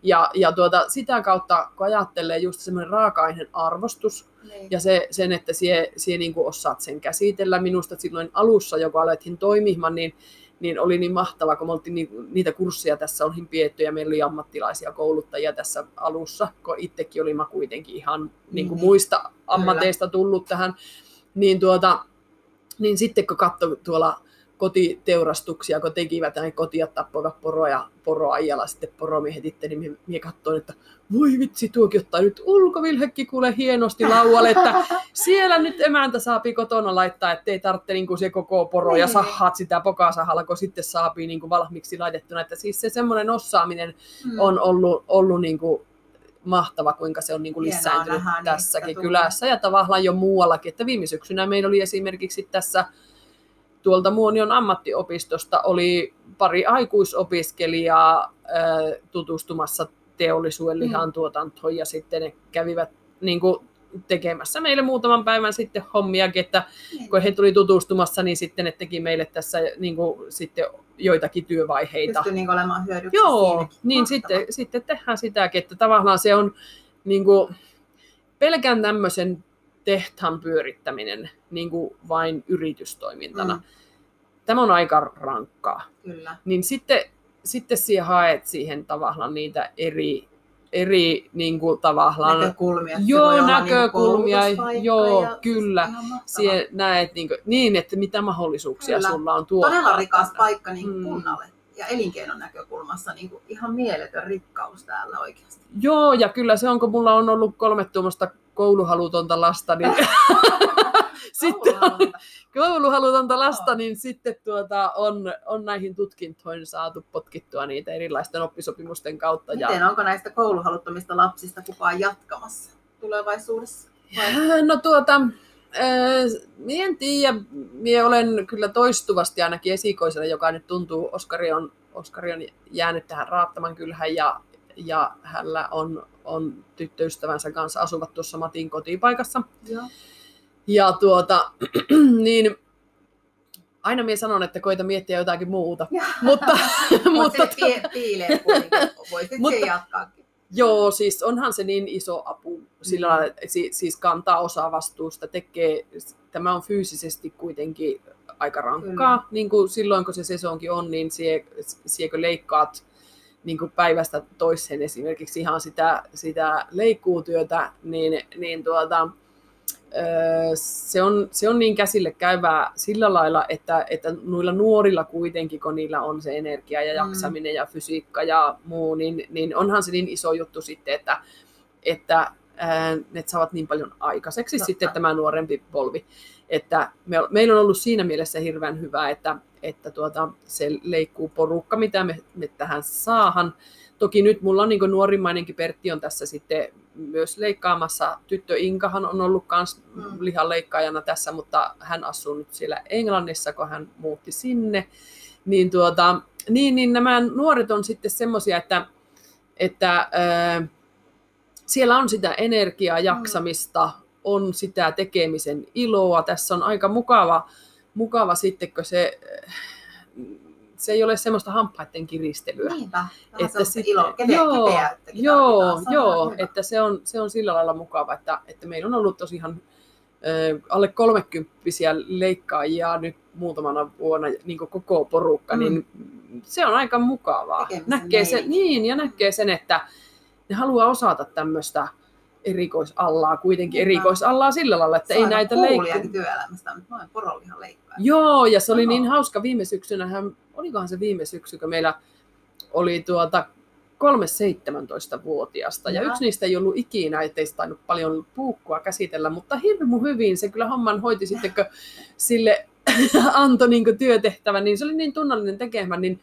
Ja, ja tuota, sitä kautta, kun ajattelee just semmoinen raaka-aineen arvostus, niin. Ja se, sen, että sie, sie niin kuin osaat sen käsitellä. Minusta silloin alussa, joka alettiin toimimaan, niin, niin oli niin mahtava, kun me oltiin ni, niitä kursseja tässä olin pietty ja meillä oli ammattilaisia kouluttajia tässä alussa, kun itsekin oli mä kuitenkin ihan niin kuin niin. muista ammateista tullut tähän. Niin, tuota, niin sitten kun katsoi tuolla kotiteurastuksia, kun tekivät näin kotia tappoivat poroja, poroajalla sitten poromiehet itse, niin minä katsoin, että voi vitsi, tuokin ottaa nyt ulkovilhekki kuule hienosti laualle, että <laughs> siellä nyt emäntä saapi kotona laittaa, ettei tarvitse niin kuin se koko poro ja niin. sahaat sitä pokasahalla, kun sitten saapii niin kuin valmiiksi laitettuna. Että siis se semmoinen osaaminen mm. on ollut, ollut niin kuin mahtava, kuinka se on niin kuin lisääntynyt nähdä, tässäkin niin, kylässä ja tavallaan jo muuallakin. Että viime syksynä meillä oli esimerkiksi tässä tuolta Muonion ammattiopistosta oli pari aikuisopiskelijaa tutustumassa teollisuuden mm. lihantuotantoon ja sitten ne kävivät niin kuin, tekemässä meille muutaman päivän sitten hommiakin, että niin. kun he tuli tutustumassa, niin sitten ne teki meille tässä niin kuin, sitten joitakin työvaiheita. Pystyi niin olemaan hyödyksi Joo, siinäkin. niin sitten, sitten tehdään sitäkin, että tavallaan se on niin kuin, pelkän tämmöisen tehtaan pyörittäminen niin kuin vain yritystoimintana. Mm. Tämä on aika rankkaa. Kyllä. Niin sitten, sitten siihen haet siihen tavallaan niitä eri, eri niin kuin, tavallaan... Näkökulmia. Joo, niinku näkökulmia. Niin joo, kyllä. Siihen näet niin, kuin, niin, että mitä mahdollisuuksia kyllä. sulla on tuottaa. Todella rikas paikka niin mm. kunnalle ja elinkeinon näkökulmassa niin kuin ihan mieletön rikkaus täällä oikeasti. Joo, ja kyllä se on, kun mulla on ollut kolme tuommoista kouluhalutonta lasta, niin <laughs> sitten kouluhalutonta lasta, niin sitten tuota, on, on näihin tutkintoihin saatu potkittua niitä erilaisten oppisopimusten kautta. Miten, ja... onko näistä kouluhaluttomista lapsista kukaan jatkamassa tulevaisuudessa? Vai? No tuota, Mie en tiedä, mie olen kyllä toistuvasti ainakin esikoisena, joka nyt tuntuu, Oskari on, Oskari on jäänyt tähän raattaman kylhän ja, ja hänellä on, on tyttöystävänsä kanssa asuvat tuossa Matin kotipaikassa. Joo. Ja tuota, <clears throat> niin aina minä sanon, että koita miettiä jotakin muuta. <laughs> mutta, <laughs> mutta se piilee voisit mutta, jatkaakin. Joo, siis onhan se niin iso apu sillä mm. lailla, siis kantaa osaa vastuusta, tekee, tämä on fyysisesti kuitenkin aika rankkaa, Kyllä. niin kuin silloin kun se sesonkin on, niin sie, siekö leikkaat niin kuin päivästä toiseen esimerkiksi ihan sitä, sitä leikkuutyötä, niin, niin tuota, se on, se on niin käsille käyvää sillä lailla, että, että noilla nuorilla kuitenkin, kun niillä on se energia ja mm. jaksaminen mm. ja fysiikka ja muu, niin, niin onhan se niin iso juttu sitten, että, että ne saavat niin paljon aikaiseksi Totta. sitten tämä nuorempi polvi. Että me, meillä on ollut siinä mielessä hirveän hyvä, että, että tuota, se leikkuu porukka, mitä me, me tähän saahan. Toki nyt mulla on niin nuorimmainenkin Pertti on tässä sitten myös leikkaamassa. Tyttö Inkahan on ollut myös mm. lihanleikkaajana tässä, mutta hän asuu nyt siellä Englannissa, kun hän muutti sinne. Niin, tuota, niin, niin nämä nuoret on sitten semmoisia, että, että äh, siellä on sitä energiaa, mm. jaksamista, on sitä tekemisen iloa. Tässä on aika mukava, mukava sitten, kun se se ei ole semmoista hampaiden kiristelyä. Niinpä, että sitten, ilo, keveä, joo, joo, joo että se on, se on sillä lailla mukava, että, että meillä on ollut tosiaan äh, alle kolmekymppisiä leikkaajia nyt muutamana vuonna niin koko porukka, mm. niin se on aika mukavaa. näkee sen, niin, ja näkee sen, että ne haluaa osata tämmöistä erikoisallaa, kuitenkin erikoisallaa sillä lailla, että ei näitä leikkaa. työelämästä, mutta noin porolihan leikkaa. Joo, ja se oli niin hauska viime syksynä, olikohan se viime syksy, kun meillä oli tuota kolme 17-vuotiasta. Ja Jaha. yksi niistä ei ollut ikinä, ettei se tainnut paljon puukkua käsitellä, mutta hirmu hyvin se kyllä homman hoiti sitten, kun sille <laughs> antoi niin työtehtävän, niin se oli niin tunnallinen tekemä, niin,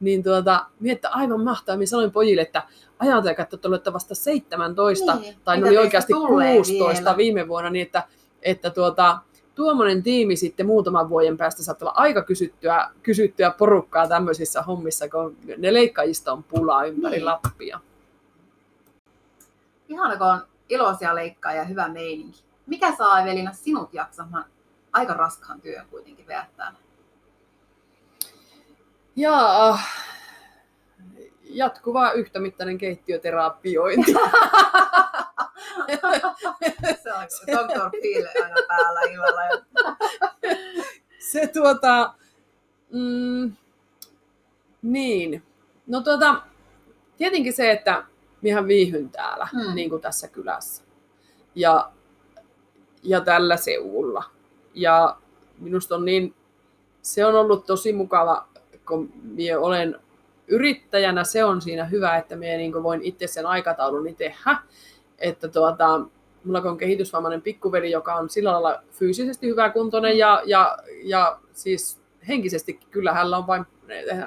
niin tuota, miettä aivan mahtavaa. Minä sanoin pojille, että ajatelkaa, että te olette vasta 17, Niin, tai ne oli oikeasti tulee 16 vielä? viime vuonna, niin että, että tuota, tuommoinen tiimi sitten muutaman vuoden päästä saattaa olla aika kysyttyä, kysyttyä porukkaa tämmöisissä hommissa, kun ne leikkaajista on pulaa ympäri Niin. Lappia. Ihana, kun on iloisia leikkaa ja hyvä meininki. Mikä saa Evelina sinut jaksamaan aika raskaan työn kuitenkin veättää? Ja jatkuva yhtämittainen keittiöterapiointi. <laughs> Se on Dr. Phil aina päällä illalla. Se tuota, mm, niin, no tuota, tietenkin se, että minähän viihyn täällä, Mm. mm. niin kuin tässä kylässä. Ja, ja tällä seudulla. Ja minusta on niin, se on ollut tosi mukava, kun minä olen yrittäjänä, se on siinä hyvä, että minä niin voin itse sen aikatauluni tehdä. Että tuota, mulla on kehitysvammainen pikkuveli, joka on sillä lailla fyysisesti hyväkuntoinen ja, ja, ja siis henkisesti kyllä hänellä on vain,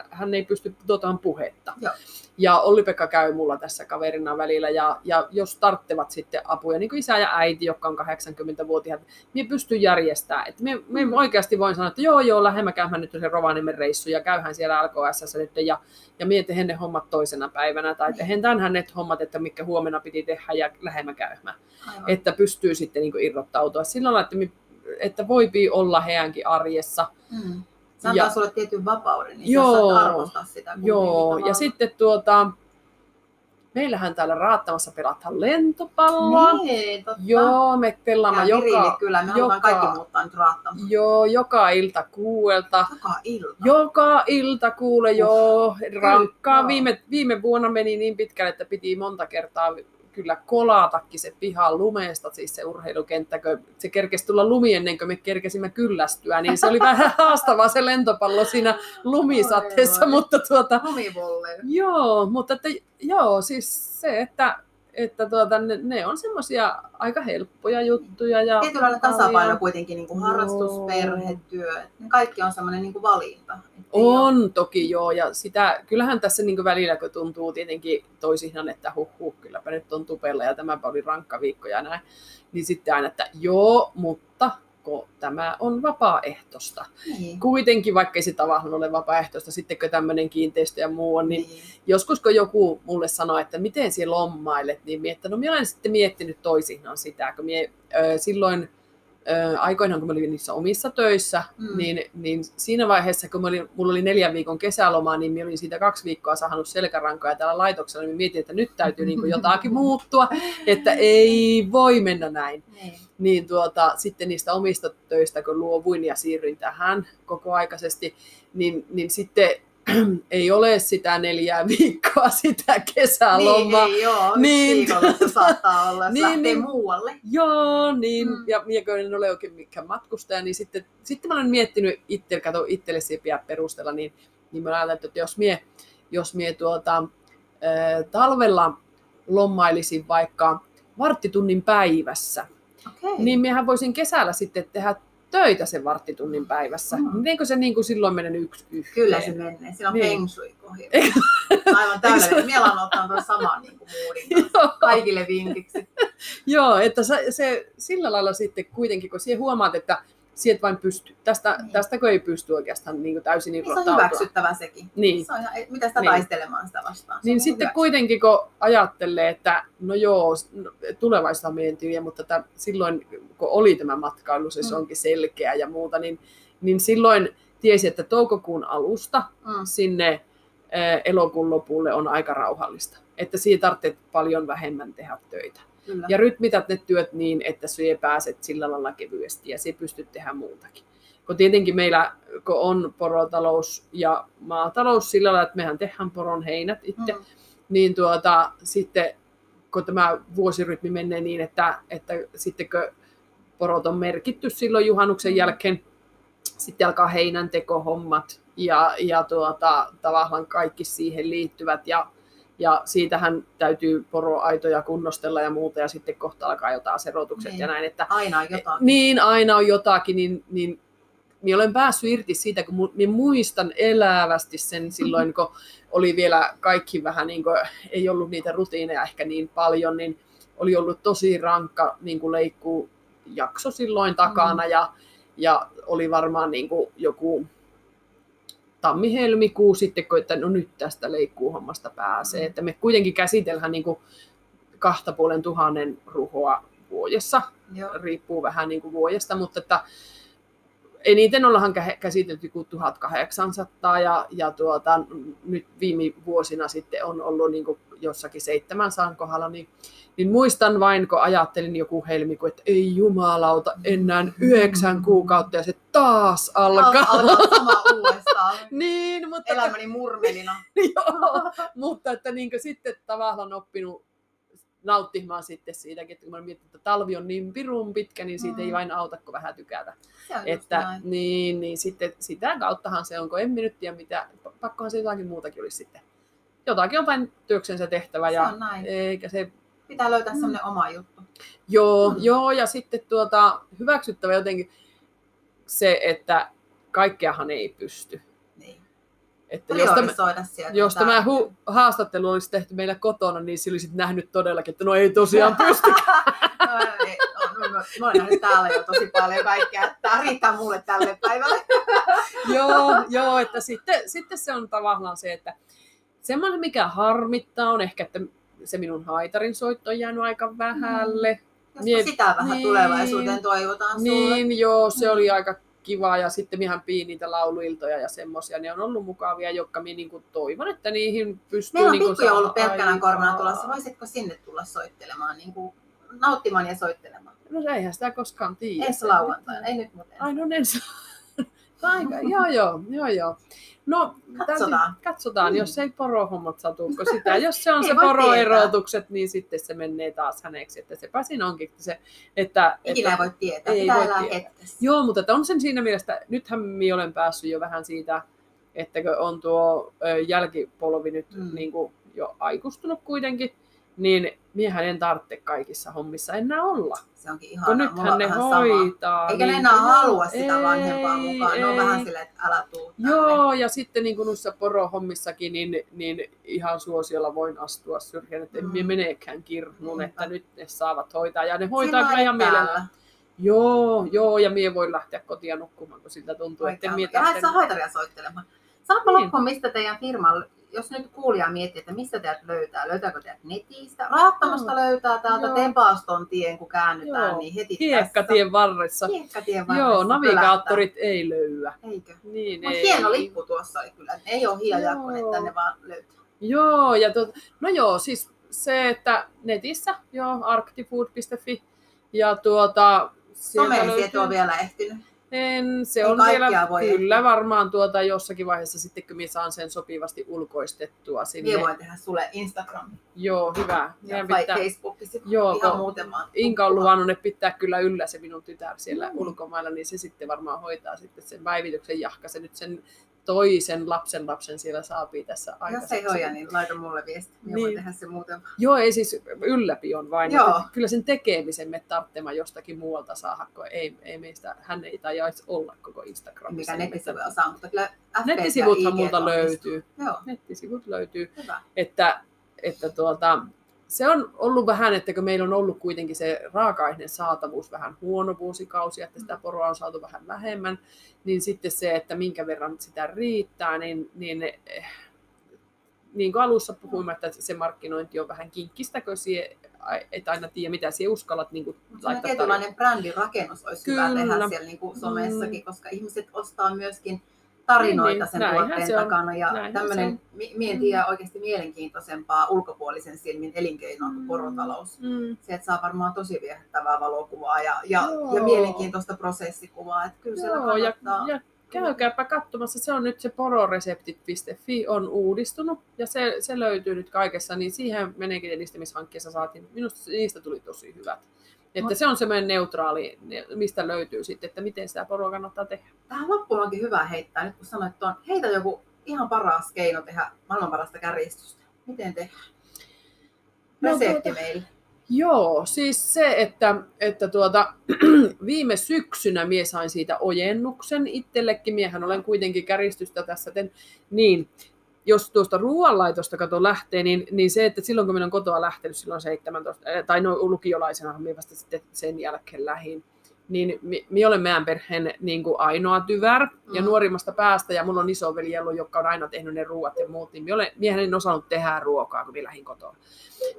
hän ei pysty tuotamaan puhetta. Joo. Ja Olli-Pekka käy mulla tässä kaverina välillä ja, ja jos tarttevat sitten apuja, niin kuin isä ja äiti, jotka on 80-vuotiaat, niin pystyy järjestämään. Et me, me Mm. oikeasti voin sanoa, että joo, joo, lähdemme käymään nyt se Rovaniemen reissu ja käyhän siellä LKS nyt ja, ja mietehen ne hommat toisena päivänä tai tehdään tänhän ne hommat, että mikä huomenna piti tehdä ja lähdemme käymään. Aivan. Että pystyy sitten niin irrottautua sillä lailla, että, että voipi olla heidänkin arjessa. Mm. Se antaa Ja- sulle tietyn vapauden, niin Joo. Sä saat arvostaa sitä. Joo, ja sitten tuota, meillähän täällä Raattamassa pelataan lentopalloa. Niin, totta. Joo, me pelaamme ja joka, kyllä, me joka- kaikki muuttaa nyt raattamaan. joo, joka ilta kuuelta. Joka ilta. Joka ilta kuule joo, rankkaa. Viime, viime vuonna meni niin pitkälle, että piti monta kertaa kyllä kolatakin se piha lumeesta, siis se urheilukenttä, kun se kerkesi tulla lumi ennen kuin me kerkesimme kyllästyä, niin se oli <laughs> vähän haastavaa se lentopallo siinä lumisateessa, Oi, voi. mutta tuota, Lumivolley. Joo, mutta että, joo, siis se, että, että tuota, ne, ne on semmoisia aika helppoja juttuja. Ja Tietyllä lailla tasapaino kuitenkin niin kuin harrastus, Joo. perhe, työ. Ne kaikki on semmoinen niin kuin valinta. Ei ole- On toki joo, ja sitä, kyllähän tässä niin välillä, kun tuntuu tietenkin toisinaan, että huh, huh kylläpä nyt on tupella ja tämäpä oli rankka viikko ja näin, niin sitten aina, että joo, mutta kun tämä on vapaaehtoista. Niin. Kuitenkin, vaikka ei se tavallaan ole vapaaehtoista, sitten kun tämmöinen kiinteistö ja muu on, niin niin. joskus kun joku mulle sanoo, että miten siellä lommailet, niin mie, että no minä olen sitten miettinyt toisinaan sitä, kun mie, ö, silloin aikoinaan, kun mä olin niissä omissa töissä, Mm. niin, niin siinä vaiheessa, kun mä olin, mulla oli neljän viikon kesälomaa, niin minä olin siitä kaksi viikkoa sahannut selkärankoja täällä laitoksella, niin mietin, että nyt täytyy niin jotakin muuttua, että ei voi mennä näin Niin. niin tuota, sitten niistä omista töistä, kun luovuin ja siirryin tähän kokoaikaisesti, niin, niin sitten <clears throat> ei ole sitä neljää <laughs> viikkoa sitä kesälomaa. Niin, ei joo, Niin. niin. saattaa olla, jos Niin, <laughs> niin, lähtee muualle. Joo, niin, Mm. ja miekö en ole oikein mikään matkustaja, niin sitten, sitten mä olen miettinyt itse, kato itselle siellä perustella, niin, niin mä ajattelen, että jos mie, jos mie tuota, ää, talvella lommailisin vaikka varttitunnin päivässä, Okei. niin miehän voisin kesällä sitten tehdä töitä sen varttitunnin päivässä. Mm. Eikö se niin kuin silloin mene yksi yhteen? Kyllä se menee. Siinä on Niin. feng shui. Aivan täydellinen. Mielä on ottanut tuon saman niin kuin kaikille vinkiksi. joo, että se, se, sillä lailla sitten kuitenkin, kun siihen huomaat, että sieltä vain pystyy. Tästä, Niin. tästäkö ei pysty oikeastaan niin kuin täysin Niin se on irrottautua. hyväksyttävä sekin. Niin. Se on ihan, mitä sitä Niin. taistelemaan sitä vastaan. Se Niin sitten hyväksyttävä. kuitenkin, kun ajattelee, että no joo, no, tulevaisuudessa meidän työ, mutta tämän, silloin kun oli tämä matkailu, se Mm. mm. onkin selkeä ja muuta, niin, niin silloin tiesi, että toukokuun alusta Mm. sinne elokuun lopulle on aika rauhallista. Että siitä tarvitsee paljon vähemmän tehdä töitä. Kyllä. Ja rytmität ne työt niin, että sinä pääset sillä lailla kevyesti ja se pystyt tehdä muutakin. Kun tietenkin meillä kun on porotalous ja maatalous sillä lailla, että mehän tehdään poron heinät itse, Mm. niin tuota, sitten kun tämä vuosirytmi menee niin, että, että sitten kun porot on merkitty silloin juhannuksen Mm. jälkeen, sitten alkaa heinäntekohommat ja, ja tuota, tavallaan kaikki siihen liittyvät ja, Ja siitähän täytyy poroaitoja kunnostella ja muuta, ja sitten kohta alkaa jotain serotukset Niin. ja näin. Että, Aina on jotain. niin, aina on jotakin, niin, niin minä olen päässyt irti siitä, kun minä muistan elävästi sen silloin, kun oli vielä kaikki vähän, niin kuin, ei ollut niitä rutiineja ehkä niin paljon, niin oli ollut tosi rankka niin kuin leikkuu jakso silloin takana ja, ja oli varmaan niin kuin joku tammi-helmikuu sitten, kun että no nyt tästä leikkuuhommasta pääsee. Mm. Että me kuitenkin käsitellään niin kuin kahta puolen tuhannen ruhoa vuodessa Joo. riippuu vähän niin kuin vuodesta, mutta että eniten ollaan kä- käsitelty kuin 1800 ja, ja tuota, nyt viime vuosina sitten on ollut niin kuin jossakin 700 kohdalla, niin, niin muistan vain, kun ajattelin joku helmikuu, että ei jumalauta, enää yhdeksän kuukautta ja se taas alkaa. Alkaa sama uudestaan. <laughs> niin, mutta, Elämäni murmelina. <laughs> joo, mutta että niin sitten tavallaan oppinut nauttimaan sitten siitäkin, että kun mä mietin, että talvi on niin pirun pitkä, niin siitä Mm. ei vain auta, kun vähän tykätä. Että, näin. niin, niin sitten sitä kauttahan se on, kun en minä nyt tiedä mitä, pakkohan se jotakin muutakin olisi sitten. Jotakin on vain työksensä tehtävä Se ja on näin. eikä se, Pitää löytää Mm. semmoinen oma juttu. joo, Mm. joo, ja sitten tuota, hyväksyttävä jotenkin se, että kaikkeahan ei pysty. Niin. Että jos tämä, sieltä. jos tämä hu- haastattelu olisi tehty meillä kotona, niin sillä olisit nähnyt todellakin, että no ei tosiaan pysty. <laughs> No, ei, no, no, no, mä olen nähnyt täällä jo tosi paljon kaikkea. että Tämä riittää mulle tälle päivälle. <laughs> joo, joo, että sitten, sitten se on tavallaan se, että semmoinen mikä harmittaa on ehkä, että se minun haitarin soitto on jäänyt aika vähälle. Jospa Niin, sitä vähän niin. tulevaisuuteen toivotaan sulle. Niin, joo, se oli aika kiva ja sitten mihän piin niitä lauluiltoja ja semmosia, ne on ollut mukavia, jotka minä niinku toivon, että niihin pystyy Meillä on niinku pikkujoulu saada pelkkänä korvana tulossa. Voisitko sinne tulla soittelemaan, niin kuin, nauttimaan ja soittelemaan? No eihän sitä koskaan tiedä. Ensi lauantaina, ei nyt muuten. Ai no ensi Aika, joo joo, joo joo. No, Katsotaan. katsotaan, Mm. jos ei porohommat satuuko sitä. Jos se on <laughs> se poroerotukset, niin sitten se menee taas häneksi. Että sepä siinä onkin se, että... Ikinä että voi tietää, ei voi tietää. hetkessä. Joo, mutta että on sen siinä mielessä, nythän minä olen päässyt jo vähän siitä, että on tuo jälkipolvi nyt mm. niin kuin jo aikustunut kuitenkin, niin miehän en tarvitse kaikissa hommissa enää olla. Se onkin Kun ihanaa. Mulla nythän ne vähän sama. hoitaa. Eikä ne niin enää kuin- halua sitä ei, vanhempaa mukaan. Ne on ei. vähän silleen, että älä tuu tänne. Joo, ja sitten niin kuin noissa porohommissakin, niin, niin ihan suosiolla voin astua syrjään, että en Mm. mm. menekään kirnuun, Niinpä. että nyt ne saavat hoitaa. Ja ne hoitaa kyllä ihan täällä. mielellä. Joo, joo, ja mie voi lähteä kotia nukkumaan, kun siltä tuntuu, että en mie Ja lähdet tarvitse- saa haitaria soittelemaan. Sanoppa Niin. loppuun, mistä teidän firma, jos nyt kuulija miettii, että mistä teidät löytää, löytääkö teidät netistä? Rahattomasta löytää täältä Joo. Tempaston tien, kun käännytään, Joo. niin heti Hiekkatien varressa. tässä. Hiekkatien varressa. Joo, navigaattorit ei löyä. Eikö? Niin, ei. hieno lippu tuossa oli kyllä. Ei ole että ne vaan löytää. Joo, ja tot, no joo, siis se, että netissä, joo, arctifood.fi, ja tuota, Someen löytyy- on vielä ehtinyt. En, se on kaikkea vielä, voi kyllä ehtiä. varmaan tuota jossakin vaiheessa sitten, kun minä saan sen sopivasti ulkoistettua sinne. Minä voin tehdä sulle Instagram Joo, hyvä. ja vai pitää, Facebookissa. Joo, ihan muuten. Inka on luvannut ne pitää kyllä yllä se minun tytär siellä Mm. ulkomailla, niin se sitten varmaan hoitaa sitten sen päivityksen jahka. Se nyt sen toisen lapsen lapsen siellä saapii tässä Jos aikaisemmin. ei hoida, niin laita mulle viesti. Minä voin Niin. tehdä sen muuten. Joo, ei siis ylläpion vain. Joo. Mutta kyllä sen tekemisen me tarvitsemme jostakin muualta saada, kun ei, ei meistä, hän ei tajaisi olla koko Instagramissa. Mikä nettisivuja saa, mutta kyllä FB Nettisivuthan multa löytyy. Joo, Nettisivut löytyy. hyvä. Että, että tuota, se on ollut vähän, että kun meillä on ollut kuitenkin se raaka-aineen saatavuus vähän huono vuosikausi, että sitä poroa on saatu vähän vähemmän, niin sitten se, että minkä verran sitä riittää, niin, niin eh, niin kuin alussa puhuimme, että se markkinointi on vähän kinkkistä, kun sie, et aina tiedä, mitä sinä uskallat niin kuin, semmoinen tietynlainen brändin rakennus olisi hyvä Kyllä. tehdä siellä niin kuin somessakin, koska ihmiset ostaa myöskin tarinoita Niin, niin, sen näinhän tuotteen se on. takana. Ja tämmöinen, mi- mie en tiedä oikeasti mielenkiintoisempaa ulkopuolisen silmin elinkeinoa kuin porotalous. Mm. Sieltä saa varmaan tosi viehättävää valokuvaa ja, ja, Joo. ja mielenkiintoista prosessikuvaa. Että kyllä siellä Joo, ja, ja käykääpä katsomassa, se on nyt se pororeseptit.fi on uudistunut ja se, se löytyy nyt kaikessa, niin siihen menekin edistämishankkeessa saatiin, minusta niistä tuli tosi hyvät. Että Mut- se on semmoinen neutraali, ne- mistä löytyy sitten, että miten sitä poroa kannattaa tehdä. Tähän loppuun onkin hyvä heittää, nyt kun sanoit tuon, heitä joku ihan paras keino tehdä maailman parasta kärjistystä. Miten tehdään? No, Resepti tuota- meille. Joo, siis se, että, että tuota, <clears throat> viime syksynä mie sain siitä ojennuksen itsellekin. Miehän olen kuitenkin käristystä tässä. Ten, niin, jos tuosta ruoanlaitosta kato lähtee, niin, niin se, että silloin kun minä olen kotoa lähtenyt silloin 17, eh, tai no lukiolaisena, minä vasta sitten sen jälkeen lähin, niin mi- minä olen meidän perheen niin kuin ainoa tyvär ja Mm. nuorimmasta päästä, ja mulla on isoveli ollut, joka on aina tehnyt ne ruuat ja muut, niin minä olen, miehän en osannut tehdä ruokaa, kun minä lähdin kotoa.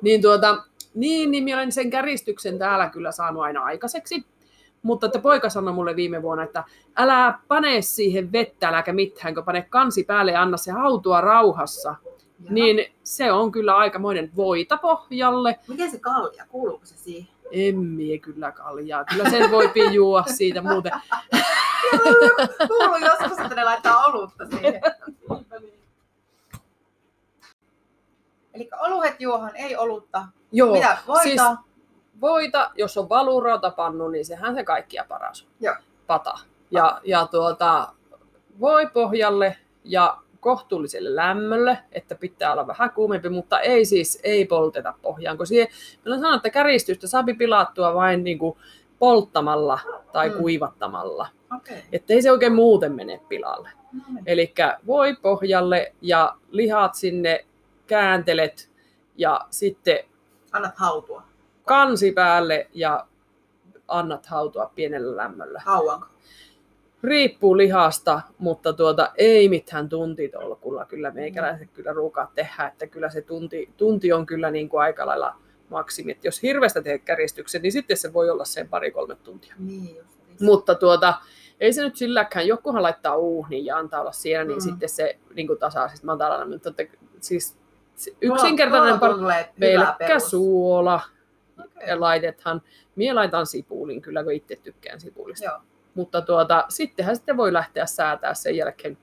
Niin, tuota, niin, niin minä olen sen käristyksen täällä kyllä saanut aina aikaiseksi. Mutta että poika sanoi mulle viime vuonna, että älä pane siihen vettä, äläkä mitään, kun pane kansi päälle ja anna se hautua rauhassa. Jaha. Niin se on kyllä aikamoinen voita pohjalle. Miten se kalja? Kuuluuko se siihen? En mie kyllä kaljaa. Kyllä sen voi juua siitä muuten. Kuuluu joskus, että ne laittaa olutta siihen. <laughs> Eli oluhet juohan, ei olutta. Joo, Mitä? Voita? siis voita, jos on valurautapannu, niin sehän se kaikkia paras. Joo. Pata. Ja, ja tuota, voi pohjalle ja kohtuulliselle lämmölle, että pitää olla vähän kuumempi, mutta ei siis ei polteta pohjaan, kun siihen, meillä sanon, että käristystä saapi pilattua vain niin kuin polttamalla tai Mm. kuivattamalla, Okei. että ei se oikein muuten mene pilalle. No niin. Eli voi pohjalle ja lihat sinne kääntelet ja sitten Annat hautua. Kansi päälle ja annat hautua pienellä lämmöllä. Kauanko? Riippuu lihasta, mutta tuota, ei mitään tuntitolkulla. Kyllä meikäläiset kyllä ruukaat tehdä, että kyllä se tunti, tunti on kyllä niin kuin aika lailla maksimi. Et jos hirveästä teet käristyksen, niin sitten se voi olla sen pari-kolme tuntia. Niin just. Mutta tuota, ei se nyt silläkään, jokuhan laittaa uuhniin ja antaa olla siellä, niin Mm. sitten se niin kuin tasaa siis matalana. Mutta että, siis yksinkertainen tulee hyvä pelkkä perus. suola, laitethan, mie laitan sipulin kyllä, kun itse tykkään sipulista. Joo. Mutta tuota, sittenhän sitten voi lähteä säätää sen jälkeen.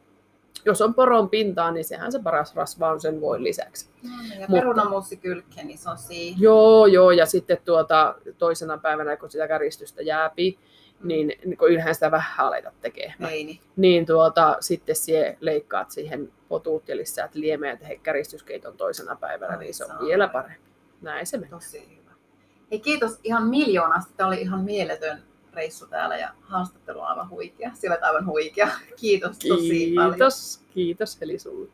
Jos on poron pintaa, niin sehän se paras rasva on sen voin lisäksi. No niin, ja perunamussi kylkeen, niin se on siinä. Joo, joo, ja sitten tuota, toisena päivänä, kun sitä käristystä jääpi, niin, niin kun ylhään sitä vähän aleta tekemään. Ei niin. Niin tuota, sitten sie leikkaat siihen potuut ja lisät liemeä ja tehdä käristyskeiton toisena päivänä, Ai niin se on saa. vielä parempi. Näin se menee. Tosi. Hei kiitos ihan miljoonasta. Tämä oli ihan mieletön reissu täällä ja haastattelu aivan huikea. Sillä aivan huikea. Kiitos tosi kiitos, paljon. Kiitos, kiitos Heli sulle.